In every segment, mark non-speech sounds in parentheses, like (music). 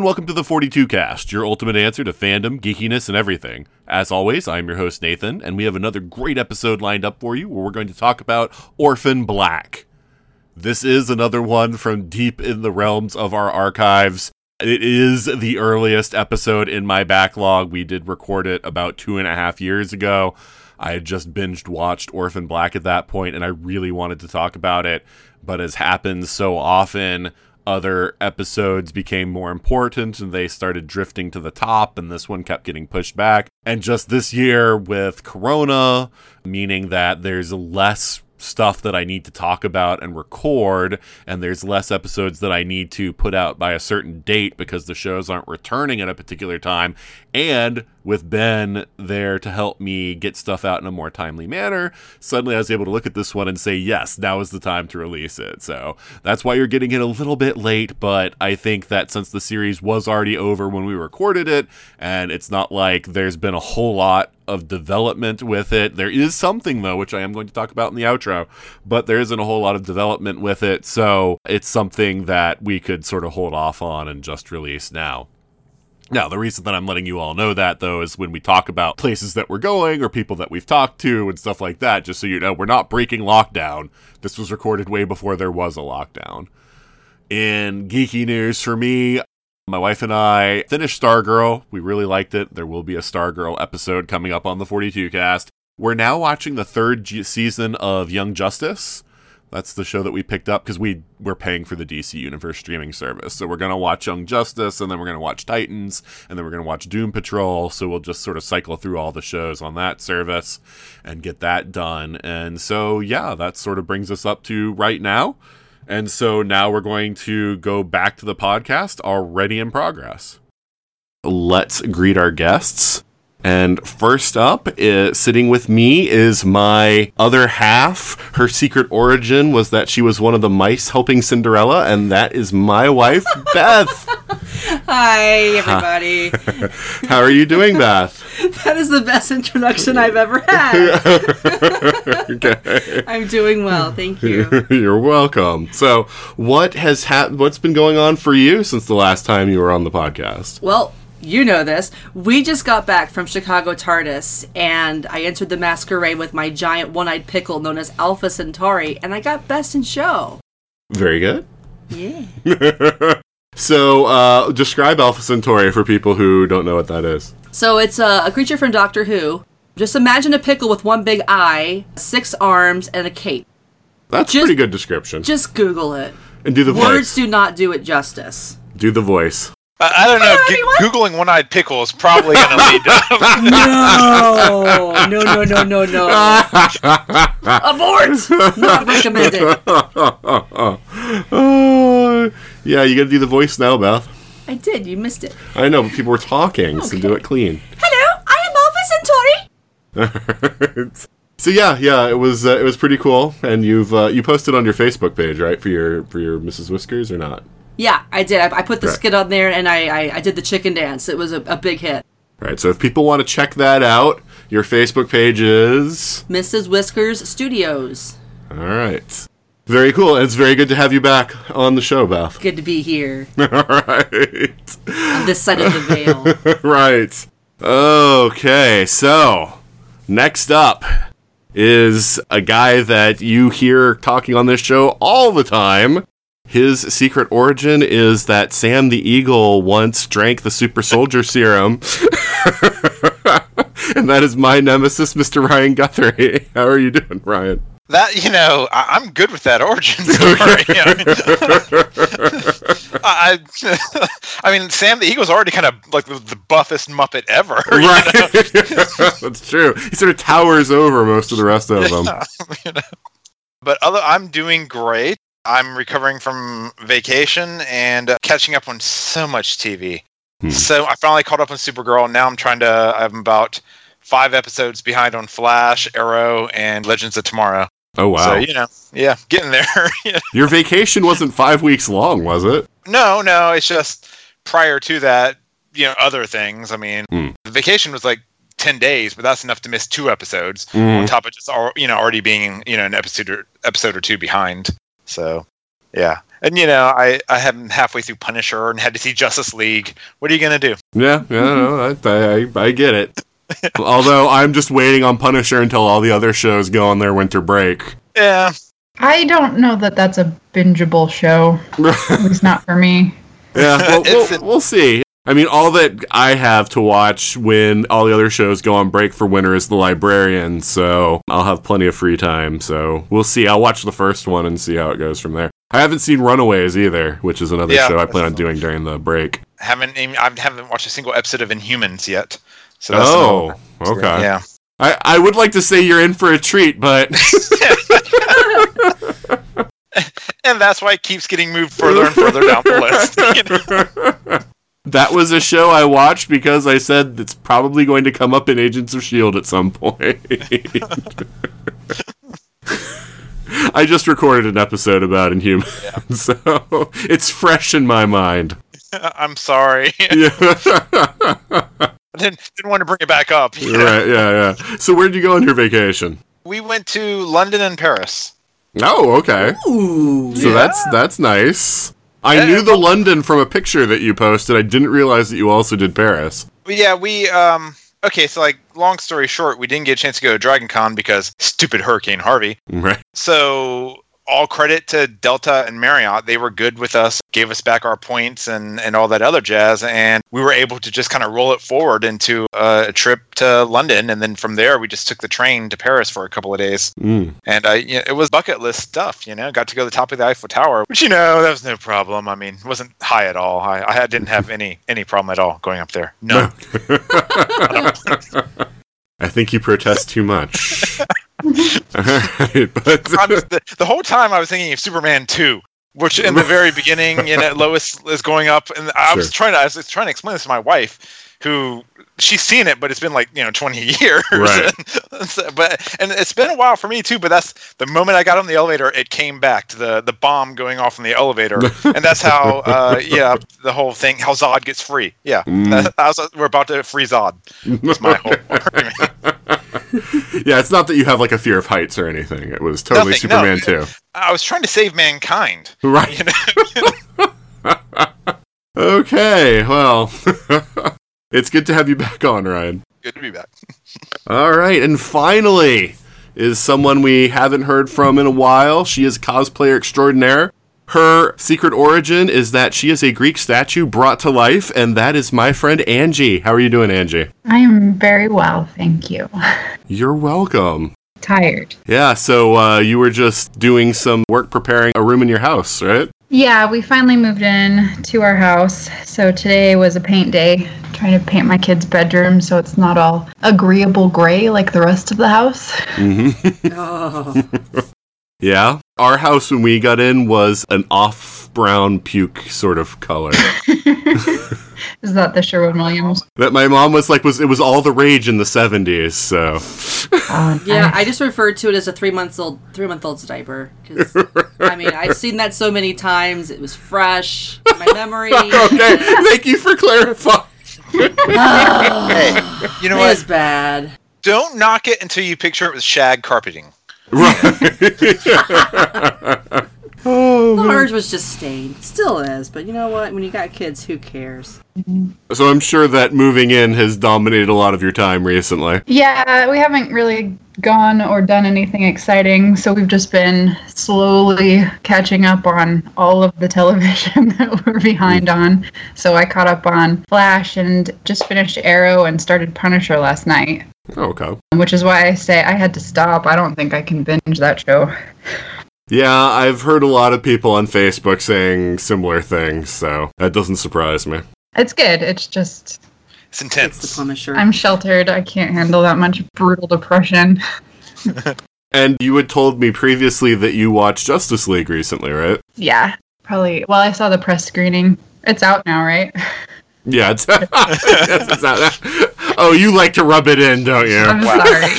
And welcome to the 42 Cast, your ultimate answer to fandom, geekiness, and everything. As always, I'm your host Nathan, and we have another great episode lined up for you where we're going to talk about Orphan Black. This is another one from deep in the realms of our archives. It is the earliest episode in my backlog. We did record it about two and a half years ago. I had just binged watched Orphan Black at that point, and I really wanted to talk about it. But as happens so often, other episodes became more important and they started drifting to the top, and this one kept getting pushed back. And just this year, with Corona, meaning that there's less stuff that I need to talk about and record, and there's less episodes that I need to put out by a certain date because the shows aren't returning at a particular time. And with Ben there to help me get stuff out in a more timely manner, suddenly I was able to look at this one and say, yes, now is the time to release it. So that's why you're getting it a little bit late, but I think that since the series was already over when we recorded it, and it's not like there's been a whole lot of development with it. There is something though, which I am going to talk about in the outro, but there isn't a whole lot of development with it. So it's something that we could sort of hold off on and just release now. Now, the reason that I'm letting you all know that, though, is when we talk about places that we're going or people that we've talked to and stuff like that, just so you know, we're not breaking lockdown. This was recorded way before there was a lockdown. In geeky news for me, my wife and I finished Stargirl. We really liked it. There will be a Stargirl episode coming up on the 42 cast. We're now watching the third season of Young Justice. That's the show that we picked up because we we're paying for the DC Universe streaming service. So we're gonna watch Young Justice, and then we're gonna watch Titans, and then we're gonna watch Doom Patrol. So we'll just sort of cycle through all the shows on that service and get that done. And so yeah, that sort of brings us up to right now. And so now we're going to go back to the podcast already in progress. Let's greet our guests. And first up, uh, sitting with me is my other half. Her secret origin was that she was one of the mice helping Cinderella, and that is my wife, (laughs) Beth. Hi, everybody. (laughs) How are you doing, Beth? that is the best introduction I've ever had. (laughs) okay. I'm doing well, thank you. You're welcome. So, what has hap- What's been going on for you since the last time you were on the podcast? Well, you know this. We just got back from Chicago TARDIS, and I entered the masquerade with my giant one eyed pickle known as Alpha Centauri, and I got Best in Show. Very good. Yeah. (laughs) So, uh, describe Alpha Centauri for people who don't know what that is. So it's a, a creature from Doctor Who. Just imagine a pickle with one big eye, six arms, and a cape. That's a Just- pretty good description. Just Google it. and do the Words voice. do not do it justice. Do the voice. I, I don't know. G- Googling one-eyed pickle is probably going to lead to. (laughs) No, (laughs) no, no, no, no, no. Abort! Not recommended. Oh, (laughs) yeah, you got to do the voice now, Beth. I did. You missed it. I know, but people were talking, so do it clean. Hello, I am Alpha Centauri. so yeah, yeah, it was uh, it was pretty cool, and you've uh, you posted on your Facebook page, right, for your for your Mrs. Whiskers or not? Yeah, I did. I, I put the Right. skit on there, and I, I, I did the chicken dance. It was a, a big hit. Right. So if people want to check that out, your Facebook page is Mrs. Whiskers Studios. all right. Very cool. It's very good to have you back on the show, Beth. Good to be here (laughs) All right. on this side of the veil. (laughs) right. Okay, so next up is a guy that you hear talking on this show all the time. His secret origin is that Sam the Eagle once drank the super soldier serum. (laughs) and that is my nemesis, Mr. Ryan Guthrie. (laughs) How are you doing, Ryan? That you know, I, I'm good with that origin (laughs) story. I, mean, I, I mean, Sam the Eagle's already kind of like the, the buffest Muppet ever. Right. That's true. He sort of towers over most of the rest of them. you know. But other, I'm doing great. I'm recovering from vacation and uh, catching up on so much TV. Hmm. So I finally caught up on Supergirl. and Now I'm trying to. I'm about five episodes behind on Flash, Arrow, and Legends of Tomorrow. Oh wow. So you know, yeah, getting there. (laughs) Your vacation wasn't five weeks long, was it? No, no, it's just prior to that, you know, other things. I mean, Hmm. the vacation was like ten days, but that's enough to miss two episodes Mhm. on top of just you know already being you know an episode or episode or two behind. So, yeah, and you know, I I am halfway through Punisher and had to see Justice League. What are you gonna do? Yeah, yeah, no, I, I, I get it. (laughs) Although I'm just waiting on Punisher until all the other shows go on their winter break. Yeah, I don't know that that's a bingeable show. At (laughs) least not for me. Yeah, well, (laughs) It's- we'll, we'll see. I mean, all that I have to watch when all the other shows go on break for winter is The Librarian, so I'll have plenty of free time. So we'll see. I'll watch the first one and see how it goes from there. I haven't seen Runaways either, which is another Yeah. show I plan on doing during the break. haven't even, I haven't watched a single episode of Inhumans yet. So that's Oh, okay. yeah. I, I would like to say you're in for a treat, but (laughs) (laughs) and that's why it keeps getting moved further and further down the list. (laughs) you know? That was a show I watched because I said it's probably going to come up in Agents of S.H.I.E.L.D. At some point. (laughs) I just recorded an episode about Inhumans, (laughs) so it's fresh in my mind. (laughs) I'm sorry. Yeah. I didn't, didn't want to bring it back up. you know? right, yeah, yeah. So where'd you go on your vacation? We went to London and Paris. Oh, okay. Ooh. So that's that's nice. I knew the London from a picture that you posted. I didn't realize that you also did Paris. Yeah, we um okay, so like long story short, we didn't get a chance to go to Dragon Con because stupid Hurricane Harvey. Right. So all credit to Delta and Marriott. They were good with us, gave us back our points and, and all that other jazz. And we were able to just kind of roll it forward into a trip to London. And then from there, we just took the train to Paris for a couple of days. Mm. And I, you know, it was bucket list stuff, you know, got to go to the top of the Eiffel Tower, which, you know, that was no problem. I mean, it wasn't high at all. I, I didn't have any, any problem at all going up there. No. (laughs) I think you protest too much. (laughs) Alright, (laughs) but the, the whole time I was thinking of Superman 2, which in the very beginning, you know, (laughs) Lois is going up, and I was Sure. trying to, I was trying to explain this to my wife, who she's seen it, but it's been like you know 20 (laughs) years. Right. So- but and it's been a while for me too. But that's the moment I got on the elevator, it came back to the the bomb going off in the elevator, and that's how, uh, yeah, the whole thing, how Zod gets free. Yeah, Mm. that, that was, we're about to free Zod. That's my whole argument. (laughs) yeah, it's not that you have like a fear of heights or anything. It was totally Nothing, no. Superman too. I was trying to save mankind. Right. You know. (laughs) Okay. Well, (laughs) it's good to have you back on, Ryan. Good to be back. All right, and finally is someone we haven't heard from in a while. She is cosplayer extraordinaire. Her secret origin is that she is a Greek statue brought to life, and that is my friend Angie. How are you doing, Angie? I am very well, thank you. (laughs) You're welcome. Tired. Yeah, so uh, you were just doing some work preparing a room in your house, right? Yeah, we finally moved in to our house. So today was a paint day, trying to paint my kids' bedroom so it's not all agreeable gray like the rest of the house. (laughs) Oh. (laughs) Yeah. Our house when we got in was an off brown puke sort of color. (laughs) Is that the Sherwin Williams? that my mom was like was it was all the rage in the 70s, so (laughs) Oh, Yeah. I just referred to it as a three months old three month old's diaper because I mean I've seen that so many times. It was fresh in my memory. (laughs) Okay, thank you for clarifying. (sighs) Hey, you know It what? was bad. Don't knock it until you picture it with shag carpeting. Oh, Ours was just stained. Still is, but you know what? When you got kids, who cares? Mm-hmm. So I'm sure that moving in has dominated a lot of your time recently. Yeah, we haven't really gone or done anything exciting, so we've just been slowly catching up on all of the television (laughs) that we're behind mm. on. So I caught up on Flash and just finished Arrow and started Punisher last night. Oh, okay. which is why I say I had to stop. I don't think I can binge that show. Yeah, I've heard a lot of people on Facebook saying similar things, so that doesn't surprise me. It's good. It's just It's It's intense. the Punisher. I'm sheltered. I can't handle that much brutal depression. (laughs) And you had told me previously that you watched Justice League recently, right? Yeah, probably. Well, I saw the press screening. It's out now, right? Yeah. It's, (laughs) Yes, it's not- oh, you like to rub it in, don't you? I'm sorry.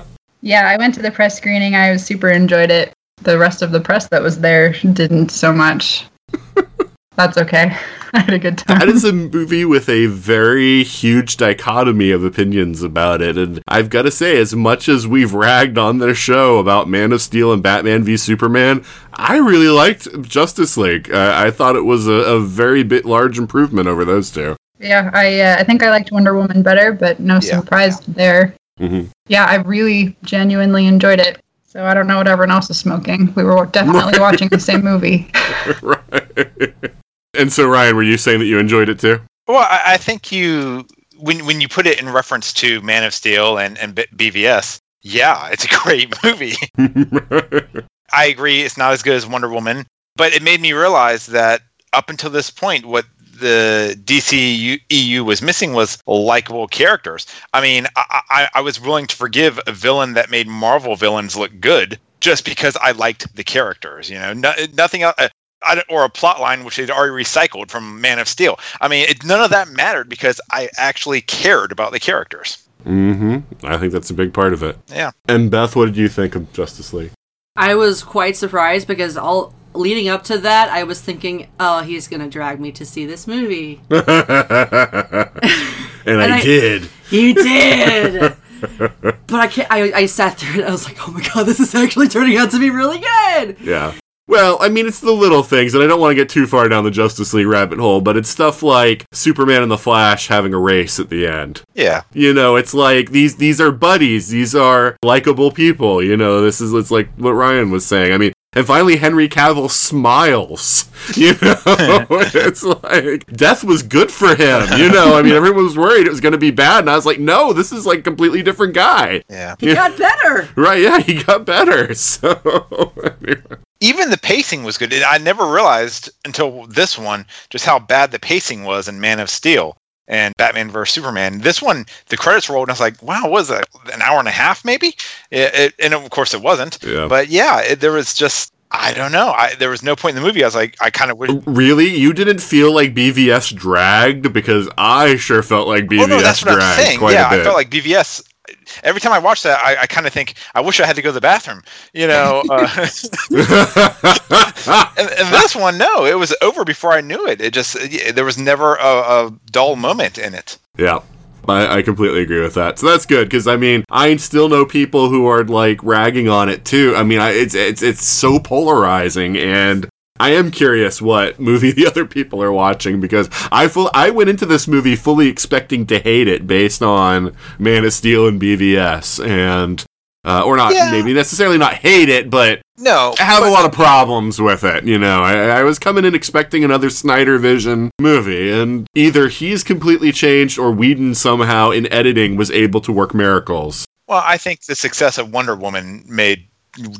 (laughs) yeah, I went to the press screening. I super enjoyed it. The rest of the press that was there didn't so much. (laughs) That's okay. (laughs) I had a good time. That is a movie with a very huge dichotomy of opinions about it. And I've got to say, as much as we've ragged on their show about Man of Steel and Batman v Superman, I really liked Justice League. Uh, I thought it was a, a very bit large improvement over those two. Yeah, I uh, I think I liked Wonder Woman better, but no Yeah. surprise there. Mhm. Yeah, I really genuinely enjoyed it. So I don't know what everyone else is smoking. We were definitely (laughs) watching the same movie. (laughs) right. And so, Ryan, were you saying that you enjoyed it too? Well, I, I think you when when you put it in reference to Man of Steel and and B- BVS, yeah, it's a (laughs) great movie. I agree, it's not as good as Wonder Woman, but it made me realize that up until this point, what the DC EU was missing was likable characters. I mean, I, I, I was willing to forgive a villain that made Marvel villains look good just because I liked the characters. You know, no, nothing else. I or a plot line which they'd already recycled from Man of Steel. I mean, it, none of that mattered because I actually cared about the characters. hmm I think that's a big part of it. Yeah. And Beth, what did you think of Justice League? I was quite surprised because all leading up to that, I was thinking, "Oh, he's gonna drag me to see this movie." (laughs) (laughs) and, I, I- did. (laughs) You did. but I can't. I, I sat there and I was like, "Oh my god, this is actually turning out to be really good." Yeah. Well, I mean, it's the little things, and I don't want to get too far down the Justice League rabbit hole, but it's stuff like Superman and the Flash having a race at the end. Yeah. You know, it's like these these are buddies, these are likable people. You know, this is it's like what Ryan was saying. I mean, and finally Henry Cavill smiles. (laughs) You know, (laughs) it's like death was good for him. You know, I mean, everyone was worried it was going to be bad, and I was like, no, this is like a completely different guy. Yeah. He got better. (laughs) Right? Yeah, he got better. So. anyway. even the pacing was good. I never realized until this one just how bad the pacing was in Man of Steel and Batman vs Superman. This one, the credits rolled, and I was like, "Wow, was that an hour and a half, maybe?" It, it, and of course, it wasn't. Yeah. But yeah, it, there was just I don't know. I, there was no point in the movie. I was like, I kind of wish. Really? You didn't feel like BVS dragged? Because I sure felt like BVS Oh no, that's what I'm dragged saying. quite Yeah, a bit. I felt like BVS. Every time I watch that, I, I kind of think, I wish I had to go to the bathroom. You know. (laughs) Uh, (laughs) and, and this one, no, it was over before I knew it. It just yeah, there was never a, a dull moment in it. yeah. I, I completely agree with that. So that's good because I mean I still know people who are like ragging on it too. I mean I, it's it's it's so polarizing and I am curious what movie the other people are watching because I full I went into this movie fully expecting to hate it based on Man of Steel and BVS and uh, or not Yeah. maybe necessarily not hate it but No, I have but- a lot of problems with it. You know, I, I was coming in expecting another Snyder Vision movie, and either he's completely changed or Whedon somehow in editing was able to work miracles. Well, I think the success of Wonder Woman made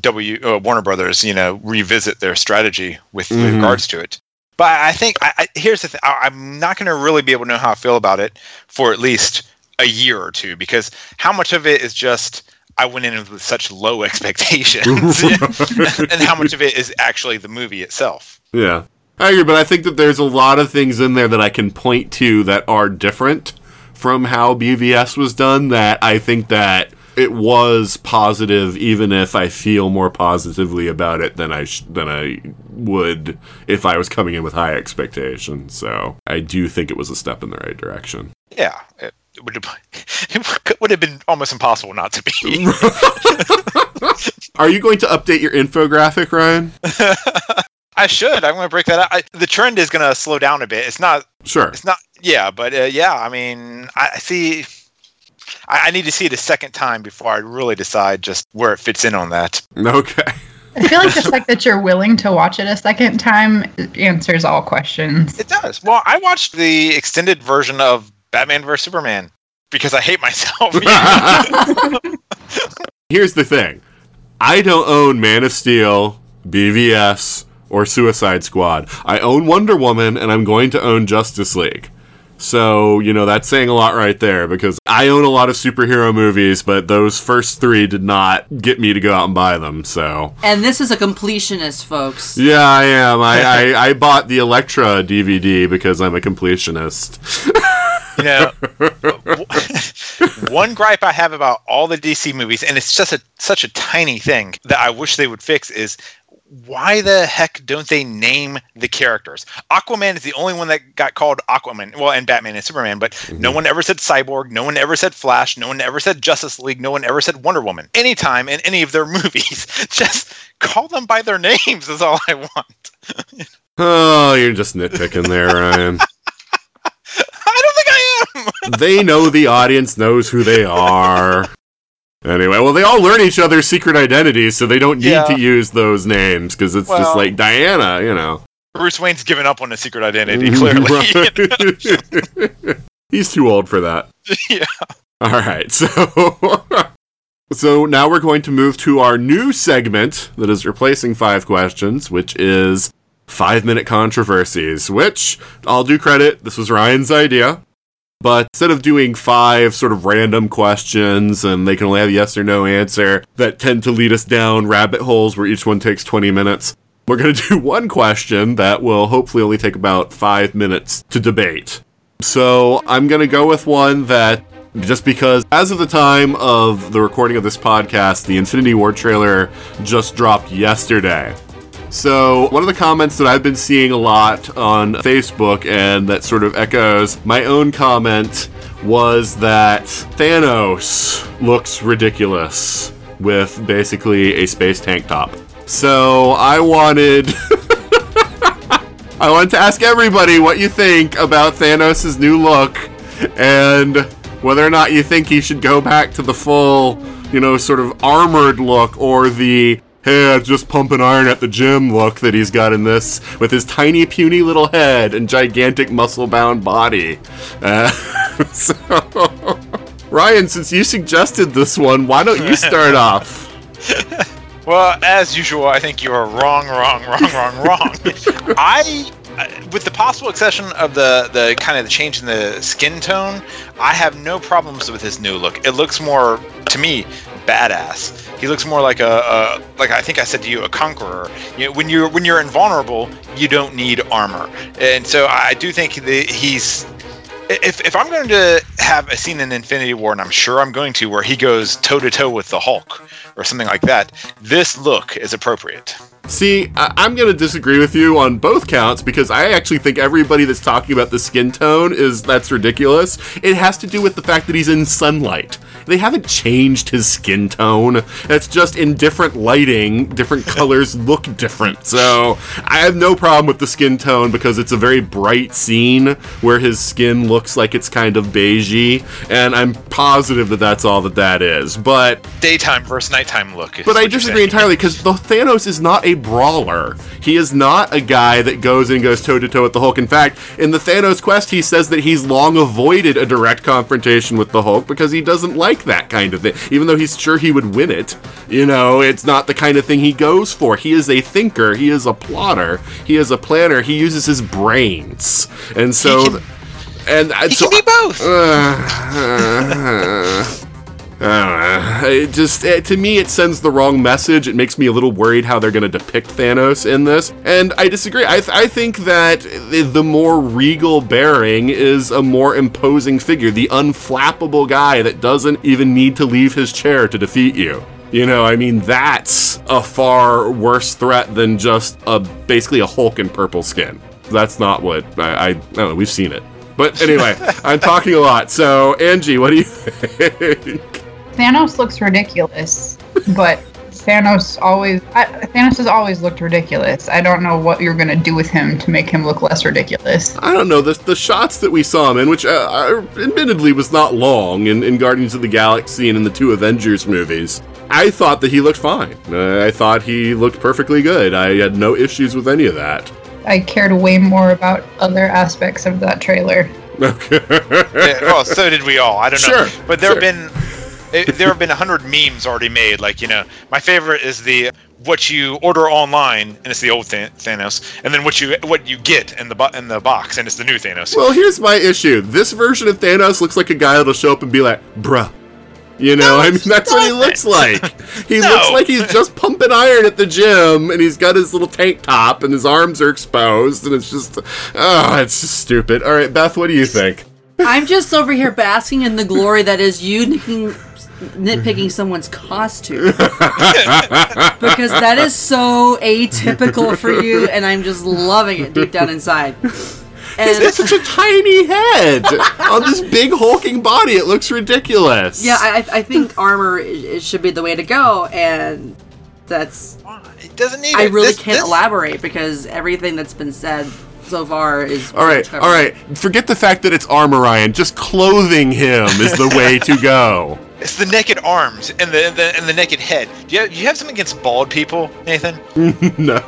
W uh, Warner Brothers, you know, revisit their strategy with Mhm. regards to it. But I think I, I, here's the thing: I, I'm not going to really be able to know how I feel about it for at least a year or two, because how much of it is just I went in with such low (laughs) expectations, (laughs) (laughs) and how much of it is actually the movie itself. Yeah. I agree, but I think that there's a lot of things in there that I can point to that are different from how BVS was done that I think that it was positive even if I feel more positively about it than I sh- than I would if I was coming in with high expectations. So, I do think it was a step in the right direction. Yeah, it, it would have (laughs) it would have been almost impossible not to be. (laughs) Are you going to update your infographic, Ryan? (laughs) I should. I'm going to break that out. I, the trend is going to slow down a bit. It's not. Sure. It's not. Yeah, but uh, yeah. I mean, I see. I, I need to see it a second time before I really decide just where it fits in on that. Okay. I feel like the fact that you're willing to watch it a second time answers all questions. It does. Well, I watched the extended version of Batman vs Superman because I hate myself. (laughs) (laughs) Here's the thing I don't own Man of Steel, BVS, or Suicide Squad. I own Wonder Woman, and I'm going to own Justice League. So, you know, that's saying a lot right there because I own a lot of superhero movies, but those first three did not get me to go out and buy them, so. And this is a completionist, folks. Yeah, I am. I, (laughs) I, I bought the Elektra DVD because I'm a completionist. you know, (laughs) one gripe I have about all the DC movies, and it's just a such a tiny thing that I wish they would fix, is why the heck don't they name the characters? Aquaman is the only one that got called Aquaman. Well, and Batman and Superman, but mm-hmm. no one ever said Cyborg. No one ever said Flash. No one ever said Justice League. No one ever said Wonder Woman. Anytime in any of their (laughs) movies, just call them by their (laughs) names is all I want. oh, you're just nitpicking there, (laughs) Ryan. I don't think I am. they know the audience knows who they are. Anyway, well, they all learn each other's secret identities, so they don't need yeah. to use those names because it's well, just like Diana, you know. Bruce Wayne's given up on his secret identity, (laughs) clearly. He's too old for that. (laughs) Yeah. All right, so (laughs) so now we're going to move to our new segment that is replacing five questions, which is five minute controversies. Which I'll do credit. This was Ryan's idea. But instead of doing five sort of random questions and they can only have a yes or no answer that tend to lead us down rabbit holes where each one takes 20 minutes, we're going (laughs) to do one question that will hopefully only take about five minutes to debate. So I'm going to go with one that just because as of the time of the recording of this podcast, the Infinity War trailer just dropped yesterday. So, one of the comments that I've been seeing a lot on Facebook and that sort of echoes my own comment was that Thanos looks ridiculous with basically a space tank top. So, I wanted. (laughs) I wanted to ask everybody what you think about Thanos' new look and whether or not you think he should go back to the full, you know, sort of armored look or the hey, just pumping iron at the gym look that he's got in this with his tiny, puny little head and gigantic muscle bound body. Uh, (laughs) so, (laughs) Ryan, since you suggested this one, why don't you start (laughs) off? Well, as usual, I think you are wrong, wrong, wrong, wrong, wrong. I with the possible exception of the the kind of the change in the skin tone, I have no problems with his new look. It looks more to me badass. He looks more like a, a, like I think I said to you, a conqueror. You know, when you're when you're invulnerable, you don't need armor, and so I do think that he's. If, if I'm going to have a scene in Infinity War, and I'm sure I'm going to, where he goes toe to toe with the Hulk or something like that, this look is appropriate. See, I- am going to disagree with you on both counts because I actually think everybody that's talking about the skin tone is that's ridiculous. It has to do with the fact that he's in sunlight. They haven't changed his skin tone. It's just in different lighting, different (laughs) colors look different. So I have no problem with the skin tone because it's a very bright scene where his skin looks like it's kind of beigey, and I'm positive that that's all that that is. But daytime versus nighttime look. But I disagree entirely because the Thanos is not a brawler. He is not a guy that goes and goes toe to toe with the Hulk. In fact, in the Thanos quest, he says that he's long avoided a direct confrontation with the Hulk because he doesn't like that kind of thing, even though he's sure he would win it. You know, it's not the kind of thing he goes for. He is a thinker, he is a plotter, he is a planner, he uses his brains. And so. Can, and he so, can be both. Uh, uh, Uh, it just it, to me it sends the wrong message. It makes me a little worried how they're going to depict Thanos in this, and I disagree. I, th- I think that the more regal bearing is a more imposing figure, the unflappable guy that doesn't even need to leave his chair to defeat you. You know, I mean, that's a far worse threat than just a basically a Hulk in purple skin. That's not what I, I, I don't know. We've seen it. But anyway, (laughs) I'm talking a lot. So, Angie, what do you (laughs) think? Thanos looks ridiculous, (laughs) but Thanos always I, Thanos has always looked ridiculous. I don't know what you're gonna do with him to make him look less ridiculous. I don't know the the shots that we saw him in, which uh, admittedly was not long in, in Guardians of the Galaxy and in the two Avengers movies. I thought that he looked fine. Uh, I thought he looked perfectly good. I had no issues with any of that. I cared way more about other aspects of that trailer. (laughs) Yeah, well, so did we all. I don't know. Sure, But there sure. have been it, there have been a hundred memes already made. Like you know, my favorite is the what you order online, and it's the old Thanos, and then what you what you get in the bo- in the box, and it's the new Thanos. Well, here's my issue. This version of Thanos looks like a guy that'll show up and be like, bruh. You know, I mean, that's what he looks like. (laughs) He No. looks like he's just pumping iron at the gym, and he's got his little tank top, and his arms are exposed, and it's just, oh, it's just stupid. All right, Beth, what do you think? I'm just over here basking in the glory that is you nitpicking, nitpicking (laughs) someone's costume. because that is so atypical for you, and I'm just loving it deep down inside. And It's such a tiny head on this big hulking body. It looks ridiculous. yeah, I, I think armor it should be the way to go, and that's it doesn't need. I really This- can't this- elaborate because everything that's been said so far is All right, all right. Forget the fact that it's armor, Ryan. Just clothing him is the way to go. (laughs) It's the naked arms and the and the, and the naked head. Do you, have, do you have something against bald people, Nathan? (laughs) No,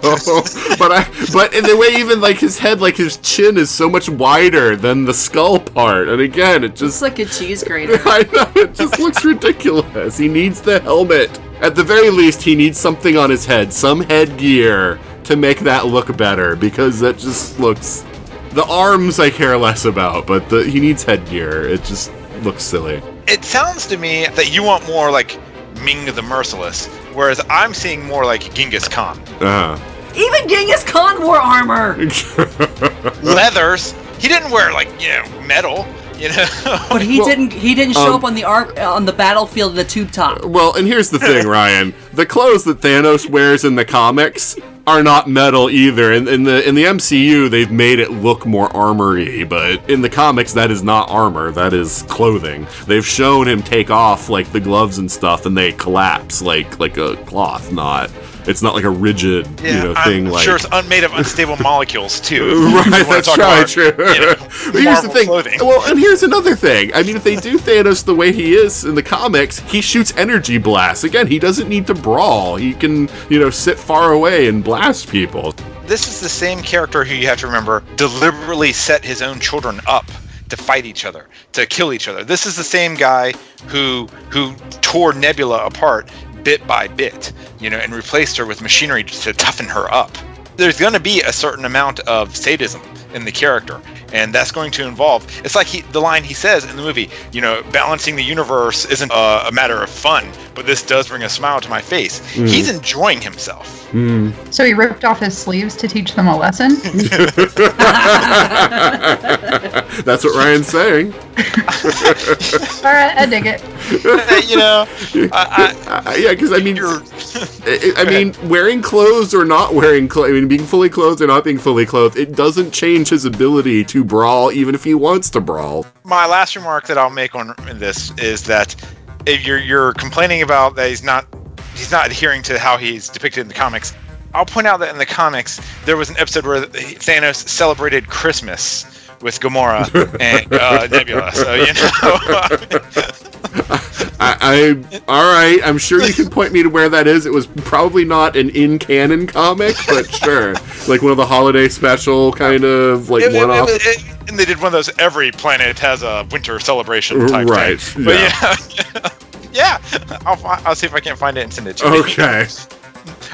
but I, but in the way even like his head, like his chin is so much wider than the skull part, and again, it It's just, like a cheese (laughs) grater. I know, it just looks ridiculous. He needs the helmet. At the very least, he needs something on his head, some headgear to make that look better, because that just looks. The arms I care less about, but the he needs headgear. It just looks silly. It sounds to me that you want more like Ming the Merciless, whereas I'm seeing more like Genghis Khan. Uh Even Genghis Khan wore armor, (laughs) Leathers. He didn't wear like you know metal. You know. (laughs) but he Well, didn't. He didn't show um, up on the arc on the battlefield in the tube top. Well, and here's the thing, (laughs) Ryan. The clothes that Thanos wears in the comics are not metal either. In, in the in the MCU, they've made it look more armory, but in the comics, that is not armor. That is clothing. They've shown him take off like the gloves and stuff, and they collapse like like a cloth. Not. It's not like a rigid, you know, I'm thing like. sure it's un- made of unstable (laughs) molecules too. Right, that's talk probably about, true. you know, but here's the thing. clothing. Well, and here's another thing. I mean, if they do Thanos the way he is in the comics, he shoots energy blasts. Again, he doesn't need to brawl. He can, you know, sit far away and blast people. this is the same character who you have to remember deliberately set his own children up to fight each other, to kill each other. This is the same guy who who tore Nebula apart bit by bit, you know, and replaced her with machinery to toughen her up. There's going to be a certain amount of sadism in the character, and that's going to involve. It's like he, the line he says in the movie, you know, balancing the universe isn't a, a matter of fun, but this does bring a smile to my face. He's enjoying himself. So he ripped off his sleeves to teach them a lesson. (laughs) (laughs) That's what Ryan's saying. (laughs) All right, I dig it. you know, I, Uh, yeah, because I I, mean, I, I mean, wearing clothes or not wearing clothes, I mean, being fully clothed or not being fully clothed, it doesn't change his ability to brawl, even if he wants to brawl. my last remark that I'll make on this is that if you're you're complaining about that he's not he's not adhering to how he's depicted in the comics, I'll point out that in the comics there was an episode where Thanos celebrated Christmas with Gamora and uh, (laughs) Nebula. So you know, (laughs) I, I all right. I'm sure you can point me to where that is. It was probably not an in canon comic, but (laughs) sure, like one of the holiday special kind of like one off. and they did one of those. Every planet has a winter celebration type Right, thing. But yeah. yeah, yeah. I'll, I'll see if I can't find it and send it to you. Okay.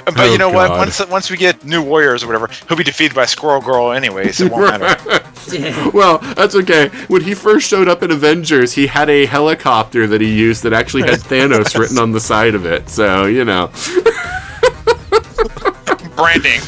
But Oh, you know what? Once once we get new warriors or whatever, he'll be defeated by Squirrel Girl anyway, so it won't matter. (laughs) Well, that's okay. When he first showed up in Avengers, he had a helicopter that he used that actually had (laughs) Thanos written on the side of it. So you know. (laughs) Branding.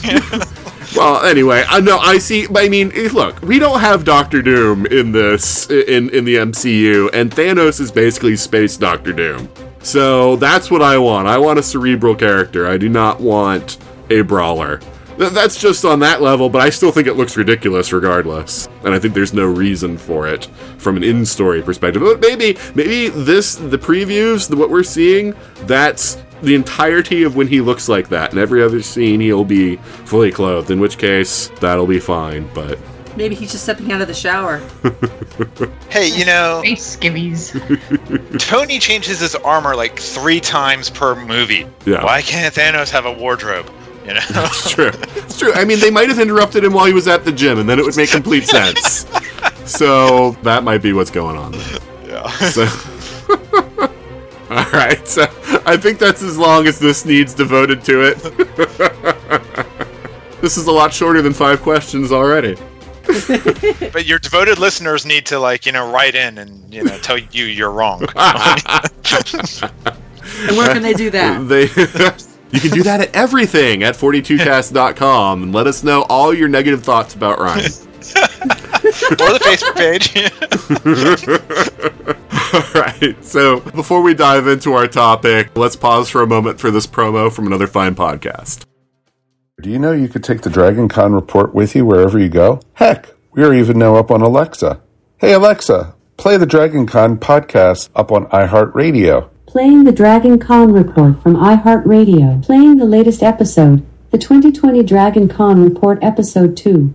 Well, anyway, I know I see. I mean, eh, look, we don't have Doctor Doom in this in in the MCU, and Thanos is basically space Doctor Doom. So that's what I want. I want a cerebral character. I do not want a brawler. Th- That's just on that level, but I still think it looks ridiculous regardless. And I think there's no reason for it from an in-story perspective. But maybe, maybe this, the previews, the, what we're seeing, that's the entirety of when he looks like that. And every other scene, he'll be fully clothed. In which case, that'll be fine. But Maybe he's just stepping out of the shower. (laughs) hey, you know, Hey, skimmies. (laughs) Tony changes his armor like three times per movie. Yeah. Why can't Thanos have a wardrobe? You know. (laughs) it's true. It's true. I mean, they might have interrupted him while he was at the gym, and then it would make complete sense. So that might be what's going on. There. Yeah. So, all right. So I think that's as long as this needs devoted to it. this is a lot shorter than five questions already. (laughs) but your devoted listeners need to like you know write in and you know tell you you're wrong. (laughs) (laughs) And where can they do that? They. You can do that at everything at 42cast.com and let us know all your negative thoughts about Ryan. or the Facebook page. All right. So before we dive into our topic, let's pause for a moment for this promo from another fine podcast. Do you know you could take the Dragon Con report with you wherever you go? Heck, we are even now up on Alexa. Hey Alexa, play the Dragon Con podcast up on iHeartRadio. Playing the Dragon Con report from iHeartRadio. Playing the latest episode, the 2020 Dragon Con report episode 2.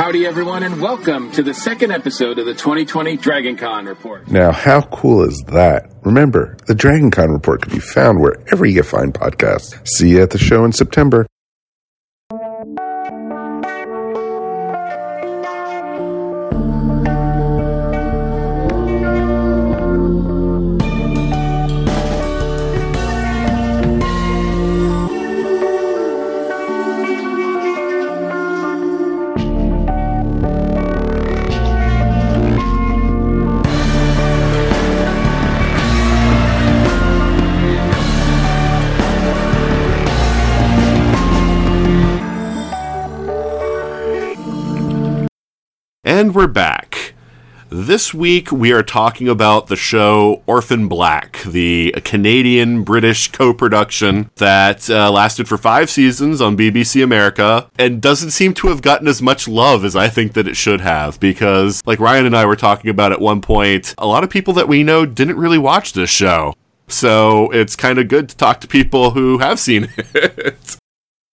Howdy, everyone, and welcome to the second episode of the 2020 Dragon Con report. Now, how cool is that? Remember, the Dragon Con report can be found wherever you find podcasts. See you at the show in September. And we're back. This week we are talking about the show Orphan Black, the Canadian British co production that uh, lasted for five seasons on BBC America and doesn't seem to have gotten as much love as I think that it should have. Because, like Ryan and I were talking about at one point, a lot of people that we know didn't really watch this show. So it's kind of good to talk to people who have seen (laughs) it.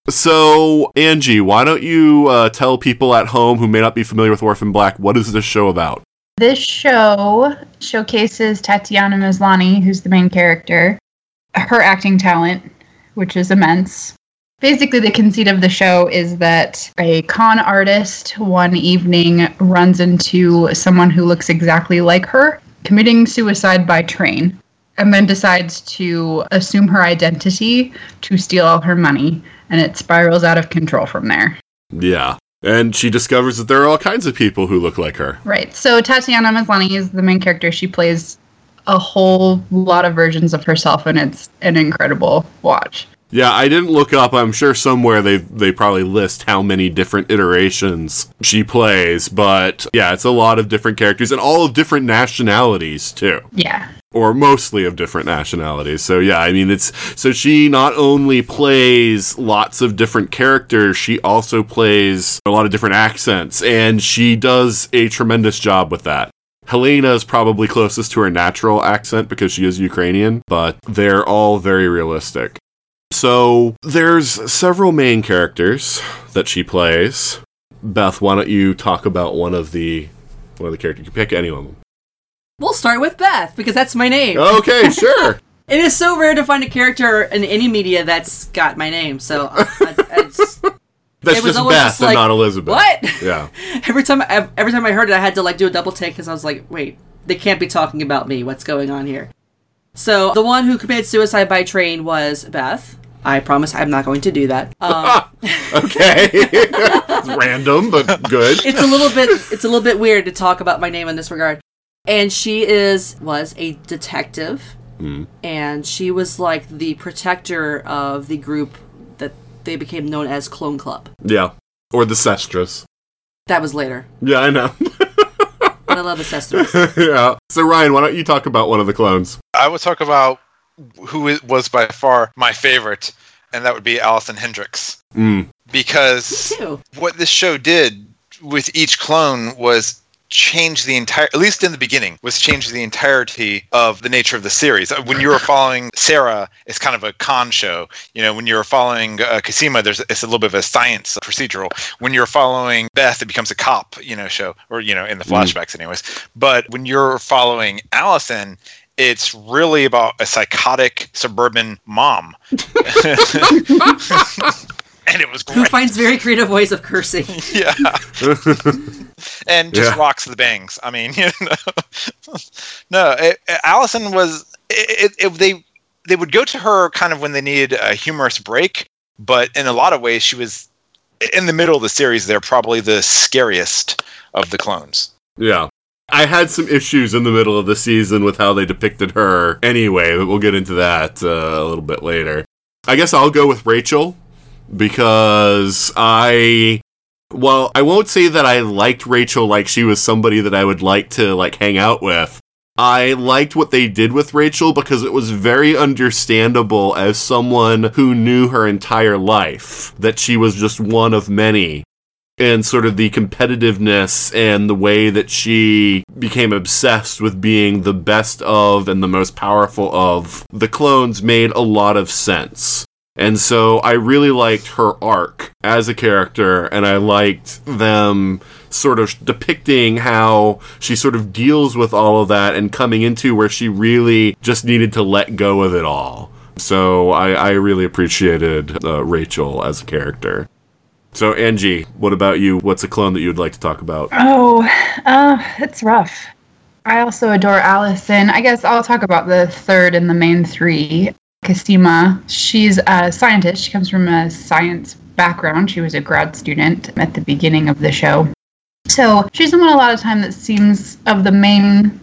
So, Angie, why don't you uh, tell people at home who may not be familiar with Orphan Black what is this show about? This show showcases Tatiana Maslany, who's the main character, her acting talent, which is immense. Basically, the conceit of the show is that a con artist one evening runs into someone who looks exactly like her, committing suicide by train, and then decides to assume her identity to steal all her money, and it spirals out of control from there. Yeah. And she discovers that there are all kinds of people who look like her. Right. So Tatiana Maslany is the main character. She plays a whole lot of versions of herself, and it's an incredible watch. Yeah, I didn't look up. I'm sure somewhere they they probably list how many different iterations she plays, but yeah, it's a lot of different characters and all of different nationalities too. Yeah. Or mostly of different nationalities. So yeah, I mean it's so she not only plays lots of different characters, she also plays a lot of different accents and she does a tremendous job with that. Helena is probably closest to her natural accent because she is Ukrainian, but they're all very realistic. So there's several main characters that she plays. Beth, why don't you talk about one of the one of the characters? You pick any of them. We'll start with Beth because that's my name. Okay, (laughs) sure. It is so rare to find a character in any media that's got my name. So I, I, I just, (laughs) That's just Beth just and not Elizabeth. what? Yeah. (laughs) every time every time I heard it, I had to like do a double take because I was like, wait, they can't be talking about me. What's going on here? So the one who committed suicide by train was Beth. I promise I'm not going to do that. Um, Okay. it's random, but good. it's a little bit it's a little bit weird to talk about my name in this regard. And she is was a detective, and she was like the protector of the group that they became known as Clone Club. Yeah. Or the Sestras. That was later. Yeah, I know. (laughs) But I love the Sestras. (laughs) yeah. So Ryan, why don't you talk about one of the clones? I would talk about who i- was by far my favorite, and that would be Alison Hendrix. Mm. Because what this show did with each clone was change the entire at least in the beginning was change the entirety of the nature of the series. Uh, when you were following sarah it's kind of a con show. You know when you're following uh, Cosima, there's it's a little bit of a science procedural. When you're following beth it becomes a cop you know show or you know in the flashbacks anyways. But when you're following alison it's really about a psychotic suburban mom (laughs) (laughs) (laughs) and it was Who finds very creative ways of cursing. (laughs) yeah, (laughs) and just Yeah. rocks the bangs. I mean, you know, no, it, Alison was. It, it, they they would go to her kind of when they needed a humorous break, but in a lot of ways, she was in the middle of the series. They're probably the scariest of the clones. Yeah. I had some issues in the middle of the season with how they depicted her anyway, but we'll get into that uh, a little bit later. I guess I'll go with Rachel because I well, I won't say that I liked Rachel like she was somebody that I would like to like hang out with. I liked what they did with Rachel because it was very understandable as someone who knew her entire life that she was just one of many and sort of the competitiveness and the way that she became obsessed with being the best of and the most powerful of the clones made a lot of sense. And so I really liked her arc as a character, and I liked them sort of depicting how she sort of deals with all of that and coming into where she really just needed to let go of it all. So I, I really appreciated uh, Rachel as a character. So Angie, what about you? What's a clone that you'd like to talk about? Oh, uh, it's rough. I also adore Alison. I guess I'll talk about the third and the main three. Cosima, she's a scientist. She comes from a science background. She was a grad student at the beginning of the show. So she's the one a lot of time that seems of the main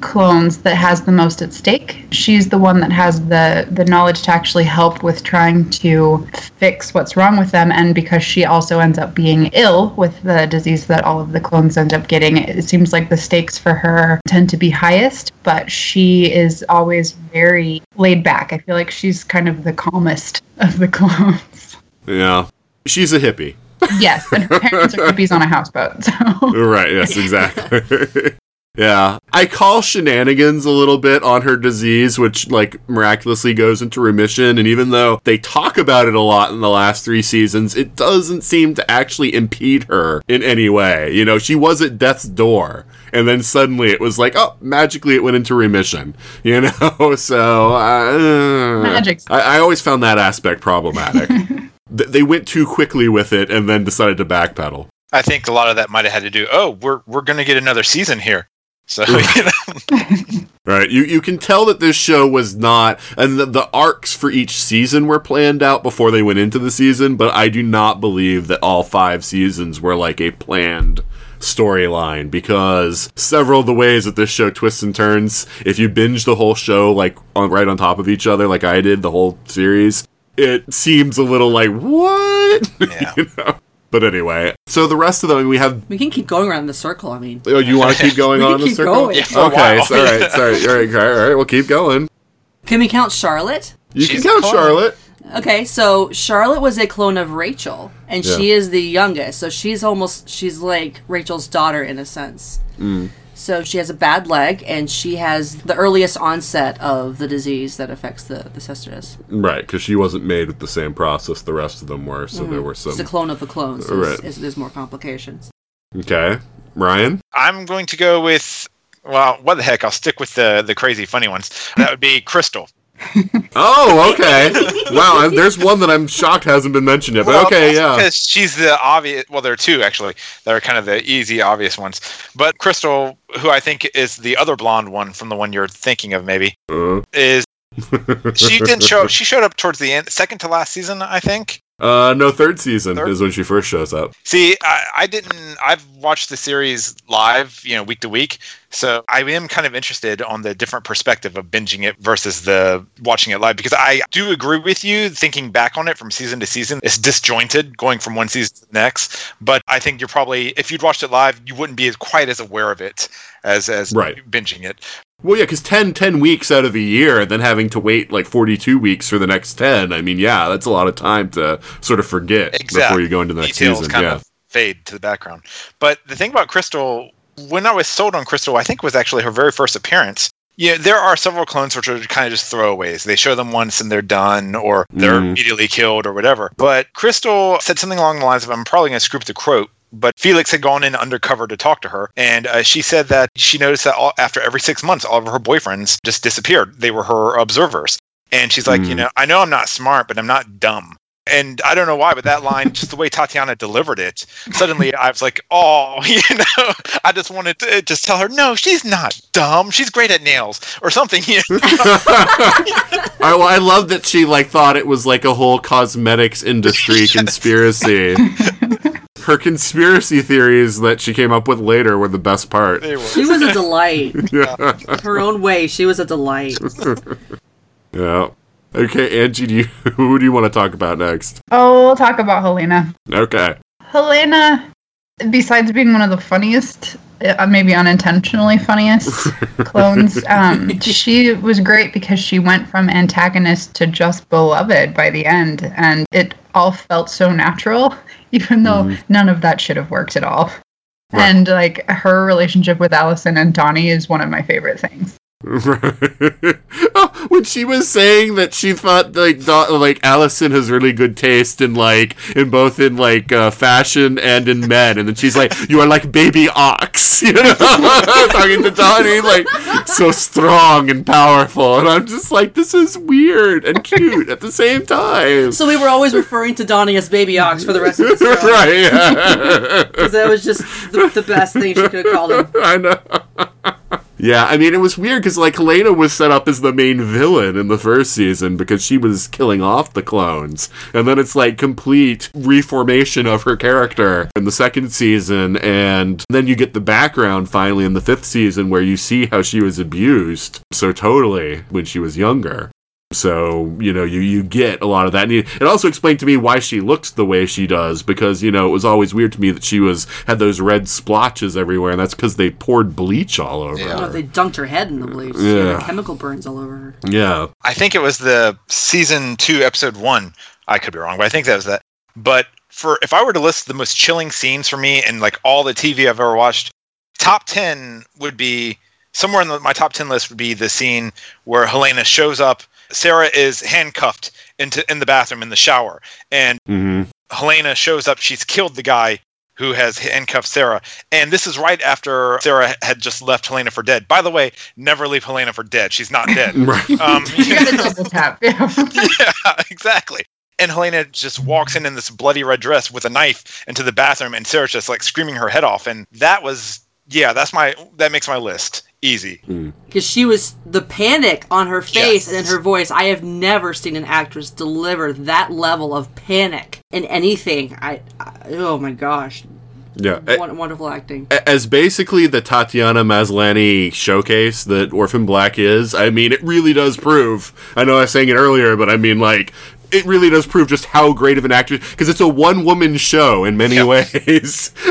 clones that has the most at stake. She's the one that has the the knowledge to actually help with trying to fix what's wrong with them and because she also ends up being ill with the disease that all of the clones end up getting, it seems like the stakes for her tend to be highest, but she is always very laid back. I feel like she's kind of the calmest of the (laughs) clones. Yeah. She's a hippie. yes, and her parents are hippies on a houseboat. So (laughs) Right, yes, exactly. (laughs) yeah. I call shenanigans a little bit on her disease, which, like, miraculously goes into remission. And even though they talk about it a lot in the last three seasons, it doesn't seem to actually impede her in any way. You know, she was at death's door. And then suddenly it was like, oh, magically it went into remission. (laughs) You know? (laughs) So, uh, Magic. I, I always found that aspect problematic. (laughs) Th- they went too quickly with it and then decided to backpedal. I think a lot of that might have had to do. Oh, we're we're going to get another season here. So (laughs) you know, Right. You you can tell that this show was not and the, the arcs for each season were planned out before they went into the season, but I do not believe that all 5 seasons were like a planned storyline because several of the ways that this show twists and turns, if you binge the whole show like on right on top of each other like I did the whole series, it seems a little like what? (laughs) Yeah. you know? But anyway, so the rest of them we have We can keep going around the circle. I mean, Oh, you want to keep (laughs) going on can the keep circle? going. Yeah, okay, so, all right, sorry, all right, all right, we'll keep going. can we count Charlotte? You She's can count a. Charlotte. Okay, so Charlotte was a clone of Rachel, and Yeah. she is the youngest. So she's almost she's like Rachel's daughter in a sense. Mm. So she has a bad leg, and she has the earliest onset of the disease that affects the the sisters. Right, because she wasn't made with the same process the rest of them were, so there mm-hmm. were some. It's a clone of the clones. so Right. it's, it's, there's more complications. Okay, Ryan. I'm going to go with. Well, what the heck? I'll stick with the the crazy funny ones. That would be Krystal. (laughs) Oh, okay. wow, there's one that I'm shocked hasn't been mentioned yet, but okay, yeah. Because she's the obvious. Well, there are two actually that are kind of the easy, obvious ones. But Krystal, who I think is the other blonde one from the one you're thinking of, maybe Uh, is (laughs) she didn't show. She showed up towards the end, second to last season, I think. Uh, no, third season Third? is when she first shows up. See, I, I didn't. I've watched the series live, you know, week to week. So I am kind of interested on the different perspective of binging it versus the watching it live because I do agree with you. Thinking back on it from season to season, it's disjointed going from one season to the next. But I think you're probably, if you'd watched it live, you wouldn't be as quite as aware of it as as Right. binging it. Well, yeah, because 10, 10 weeks out of a year, and then having to wait like 42 weeks for the next 10, I mean, yeah, that's a lot of time to sort of forget Exactly. before you go into the next Details season. kind Yeah. of fade to the background. But the thing about Krystal, when I was sold on Krystal, I think was actually her very first appearance. Yeah, there are several clones which are kind of just throwaways. They show them once and they're done, or they're Mhm. immediately killed, or whatever. But Krystal said something along the lines of, "I'm probably going to screw up the quote." But Felix had gone in undercover to talk to her, and uh, she said that she noticed that all, after every six months, all of her boyfriends just disappeared. They were her observers, and she's like, Mm. "You know, I know I'm not smart, but I'm not dumb." and I don't know why, but that line, just the way Tatiana delivered it, suddenly I was like, oh, (laughs) you know, I just wanted to just tell her, no, she's not dumb. She's great at nails or something. (laughs) You know? (laughs) I, well, I love that she like thought it was like a whole cosmetics industry conspiracy. Her conspiracy theories that she came up with later were the best part. They were. She was a delight. (laughs) Yeah. Her own way, she was a delight. (laughs) yeah. Okay, Angie, do you, (laughs) who do you want to talk about next? Oh, we'll talk about Helena. Okay. Helena, besides being one of the funniest, uh, maybe unintentionally funniest clones, um, she was great because she went from antagonist to just beloved by the end, and it all felt so natural, (laughs) even though mm-hmm. none of that should have worked at all. Right. And like her relationship with Alison and Donnie is one of my favorite things. (laughs) oh, when she was saying that she thought like Do- like Alison has really good taste in like in both in like uh, fashion and in men, and then she's like, "You are like baby ox," (laughs) you know, (laughs) talking to Donnie like so strong and powerful, and I'm just like, this is weird and cute at the same time. So we were always referring to Donnie as Baby Ox for the rest of the show. right? Yeah. Because that was just the, the best thing she could have called him. I know. Yeah, I mean, it was weird because like Helena was set up as the main villain in the first season because she was killing off the clones, and then it's like complete reformation of her character in the second season, and then you get the background finally in the fifth season where you see how she was abused so totally when she was younger. So, you know, you, you get a lot of that. And it also explained to me why she looks the way she does, because, you know, it was always weird to me that she was had those red splotches everywhere, and that's because they poured bleach all over Yeah. Her. they dunked her head in the bleach. Yeah. Yeah. Chemical burns all over her. Yeah. I think it was the season two, episode one. I could be wrong, but I think that was that. But for if I were to list the most chilling scenes for me and like all the TV I've ever watched, top ten would be somewhere in the, my top ten list would be the scene where Helena shows up. Sarah is handcuffed into in the bathroom in the shower, and mm-hmm. Helena shows up. She's killed the guy who has handcuffed Sarah. And this is right after Sarah had just left Helena for dead. By the way, never leave Helena for dead. She's not dead. (laughs) Right. Um, (laughs) You gotta double tap. Yeah. (laughs) yeah, exactly. And Helena just walks in in this bloody red dress with a knife into the bathroom, and Sarah's just like screaming her head off. And that was, yeah, that's my that makes my list easy. Hmm. Because she was the panic on her face Yes. and in her voice. I have never seen an actress deliver that level of panic in anything. I, I oh my gosh, Yeah. Eh, Won- wonderful acting. As basically the Tatiana Maslany showcase that Orphan Black is, I mean, it really does prove. I know I was saying it earlier, but I mean, like, it really does prove just how great of an actress because it's a one woman show in many Yep. ways (laughs)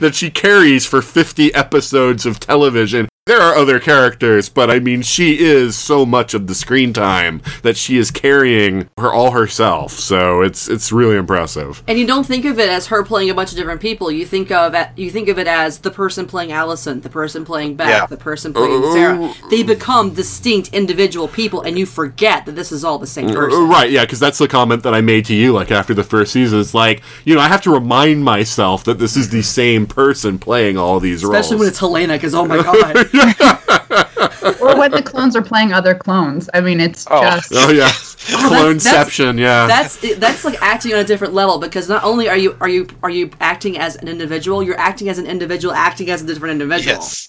that she carries for 50 episodes of television. There are other characters, but I mean, she is so much of the screen time that she is carrying her all herself. So it's it's really impressive. And you don't think of it as her playing a bunch of different people. You think of it, you think of it as the person playing Alison, the person playing Beth, Yeah. the person playing oh. Sarah. They become distinct individual people, and you forget that this is all the same uh, person. Right, yeah, because that's the comment that I made to you, like after the first season. It's like, you know, I have to remind myself that this is the same person playing all these roles. Especially when it's Helena, because oh my (laughs) god, (laughs) or when the clones are playing other clones. I mean, it's Oh. just. oh yeah, (laughs) that's- cloneception, yeah. that's that's like acting on a different level. Because not only are you are you are you acting as an individual, you're acting as an individual, acting as a different individual. Yes.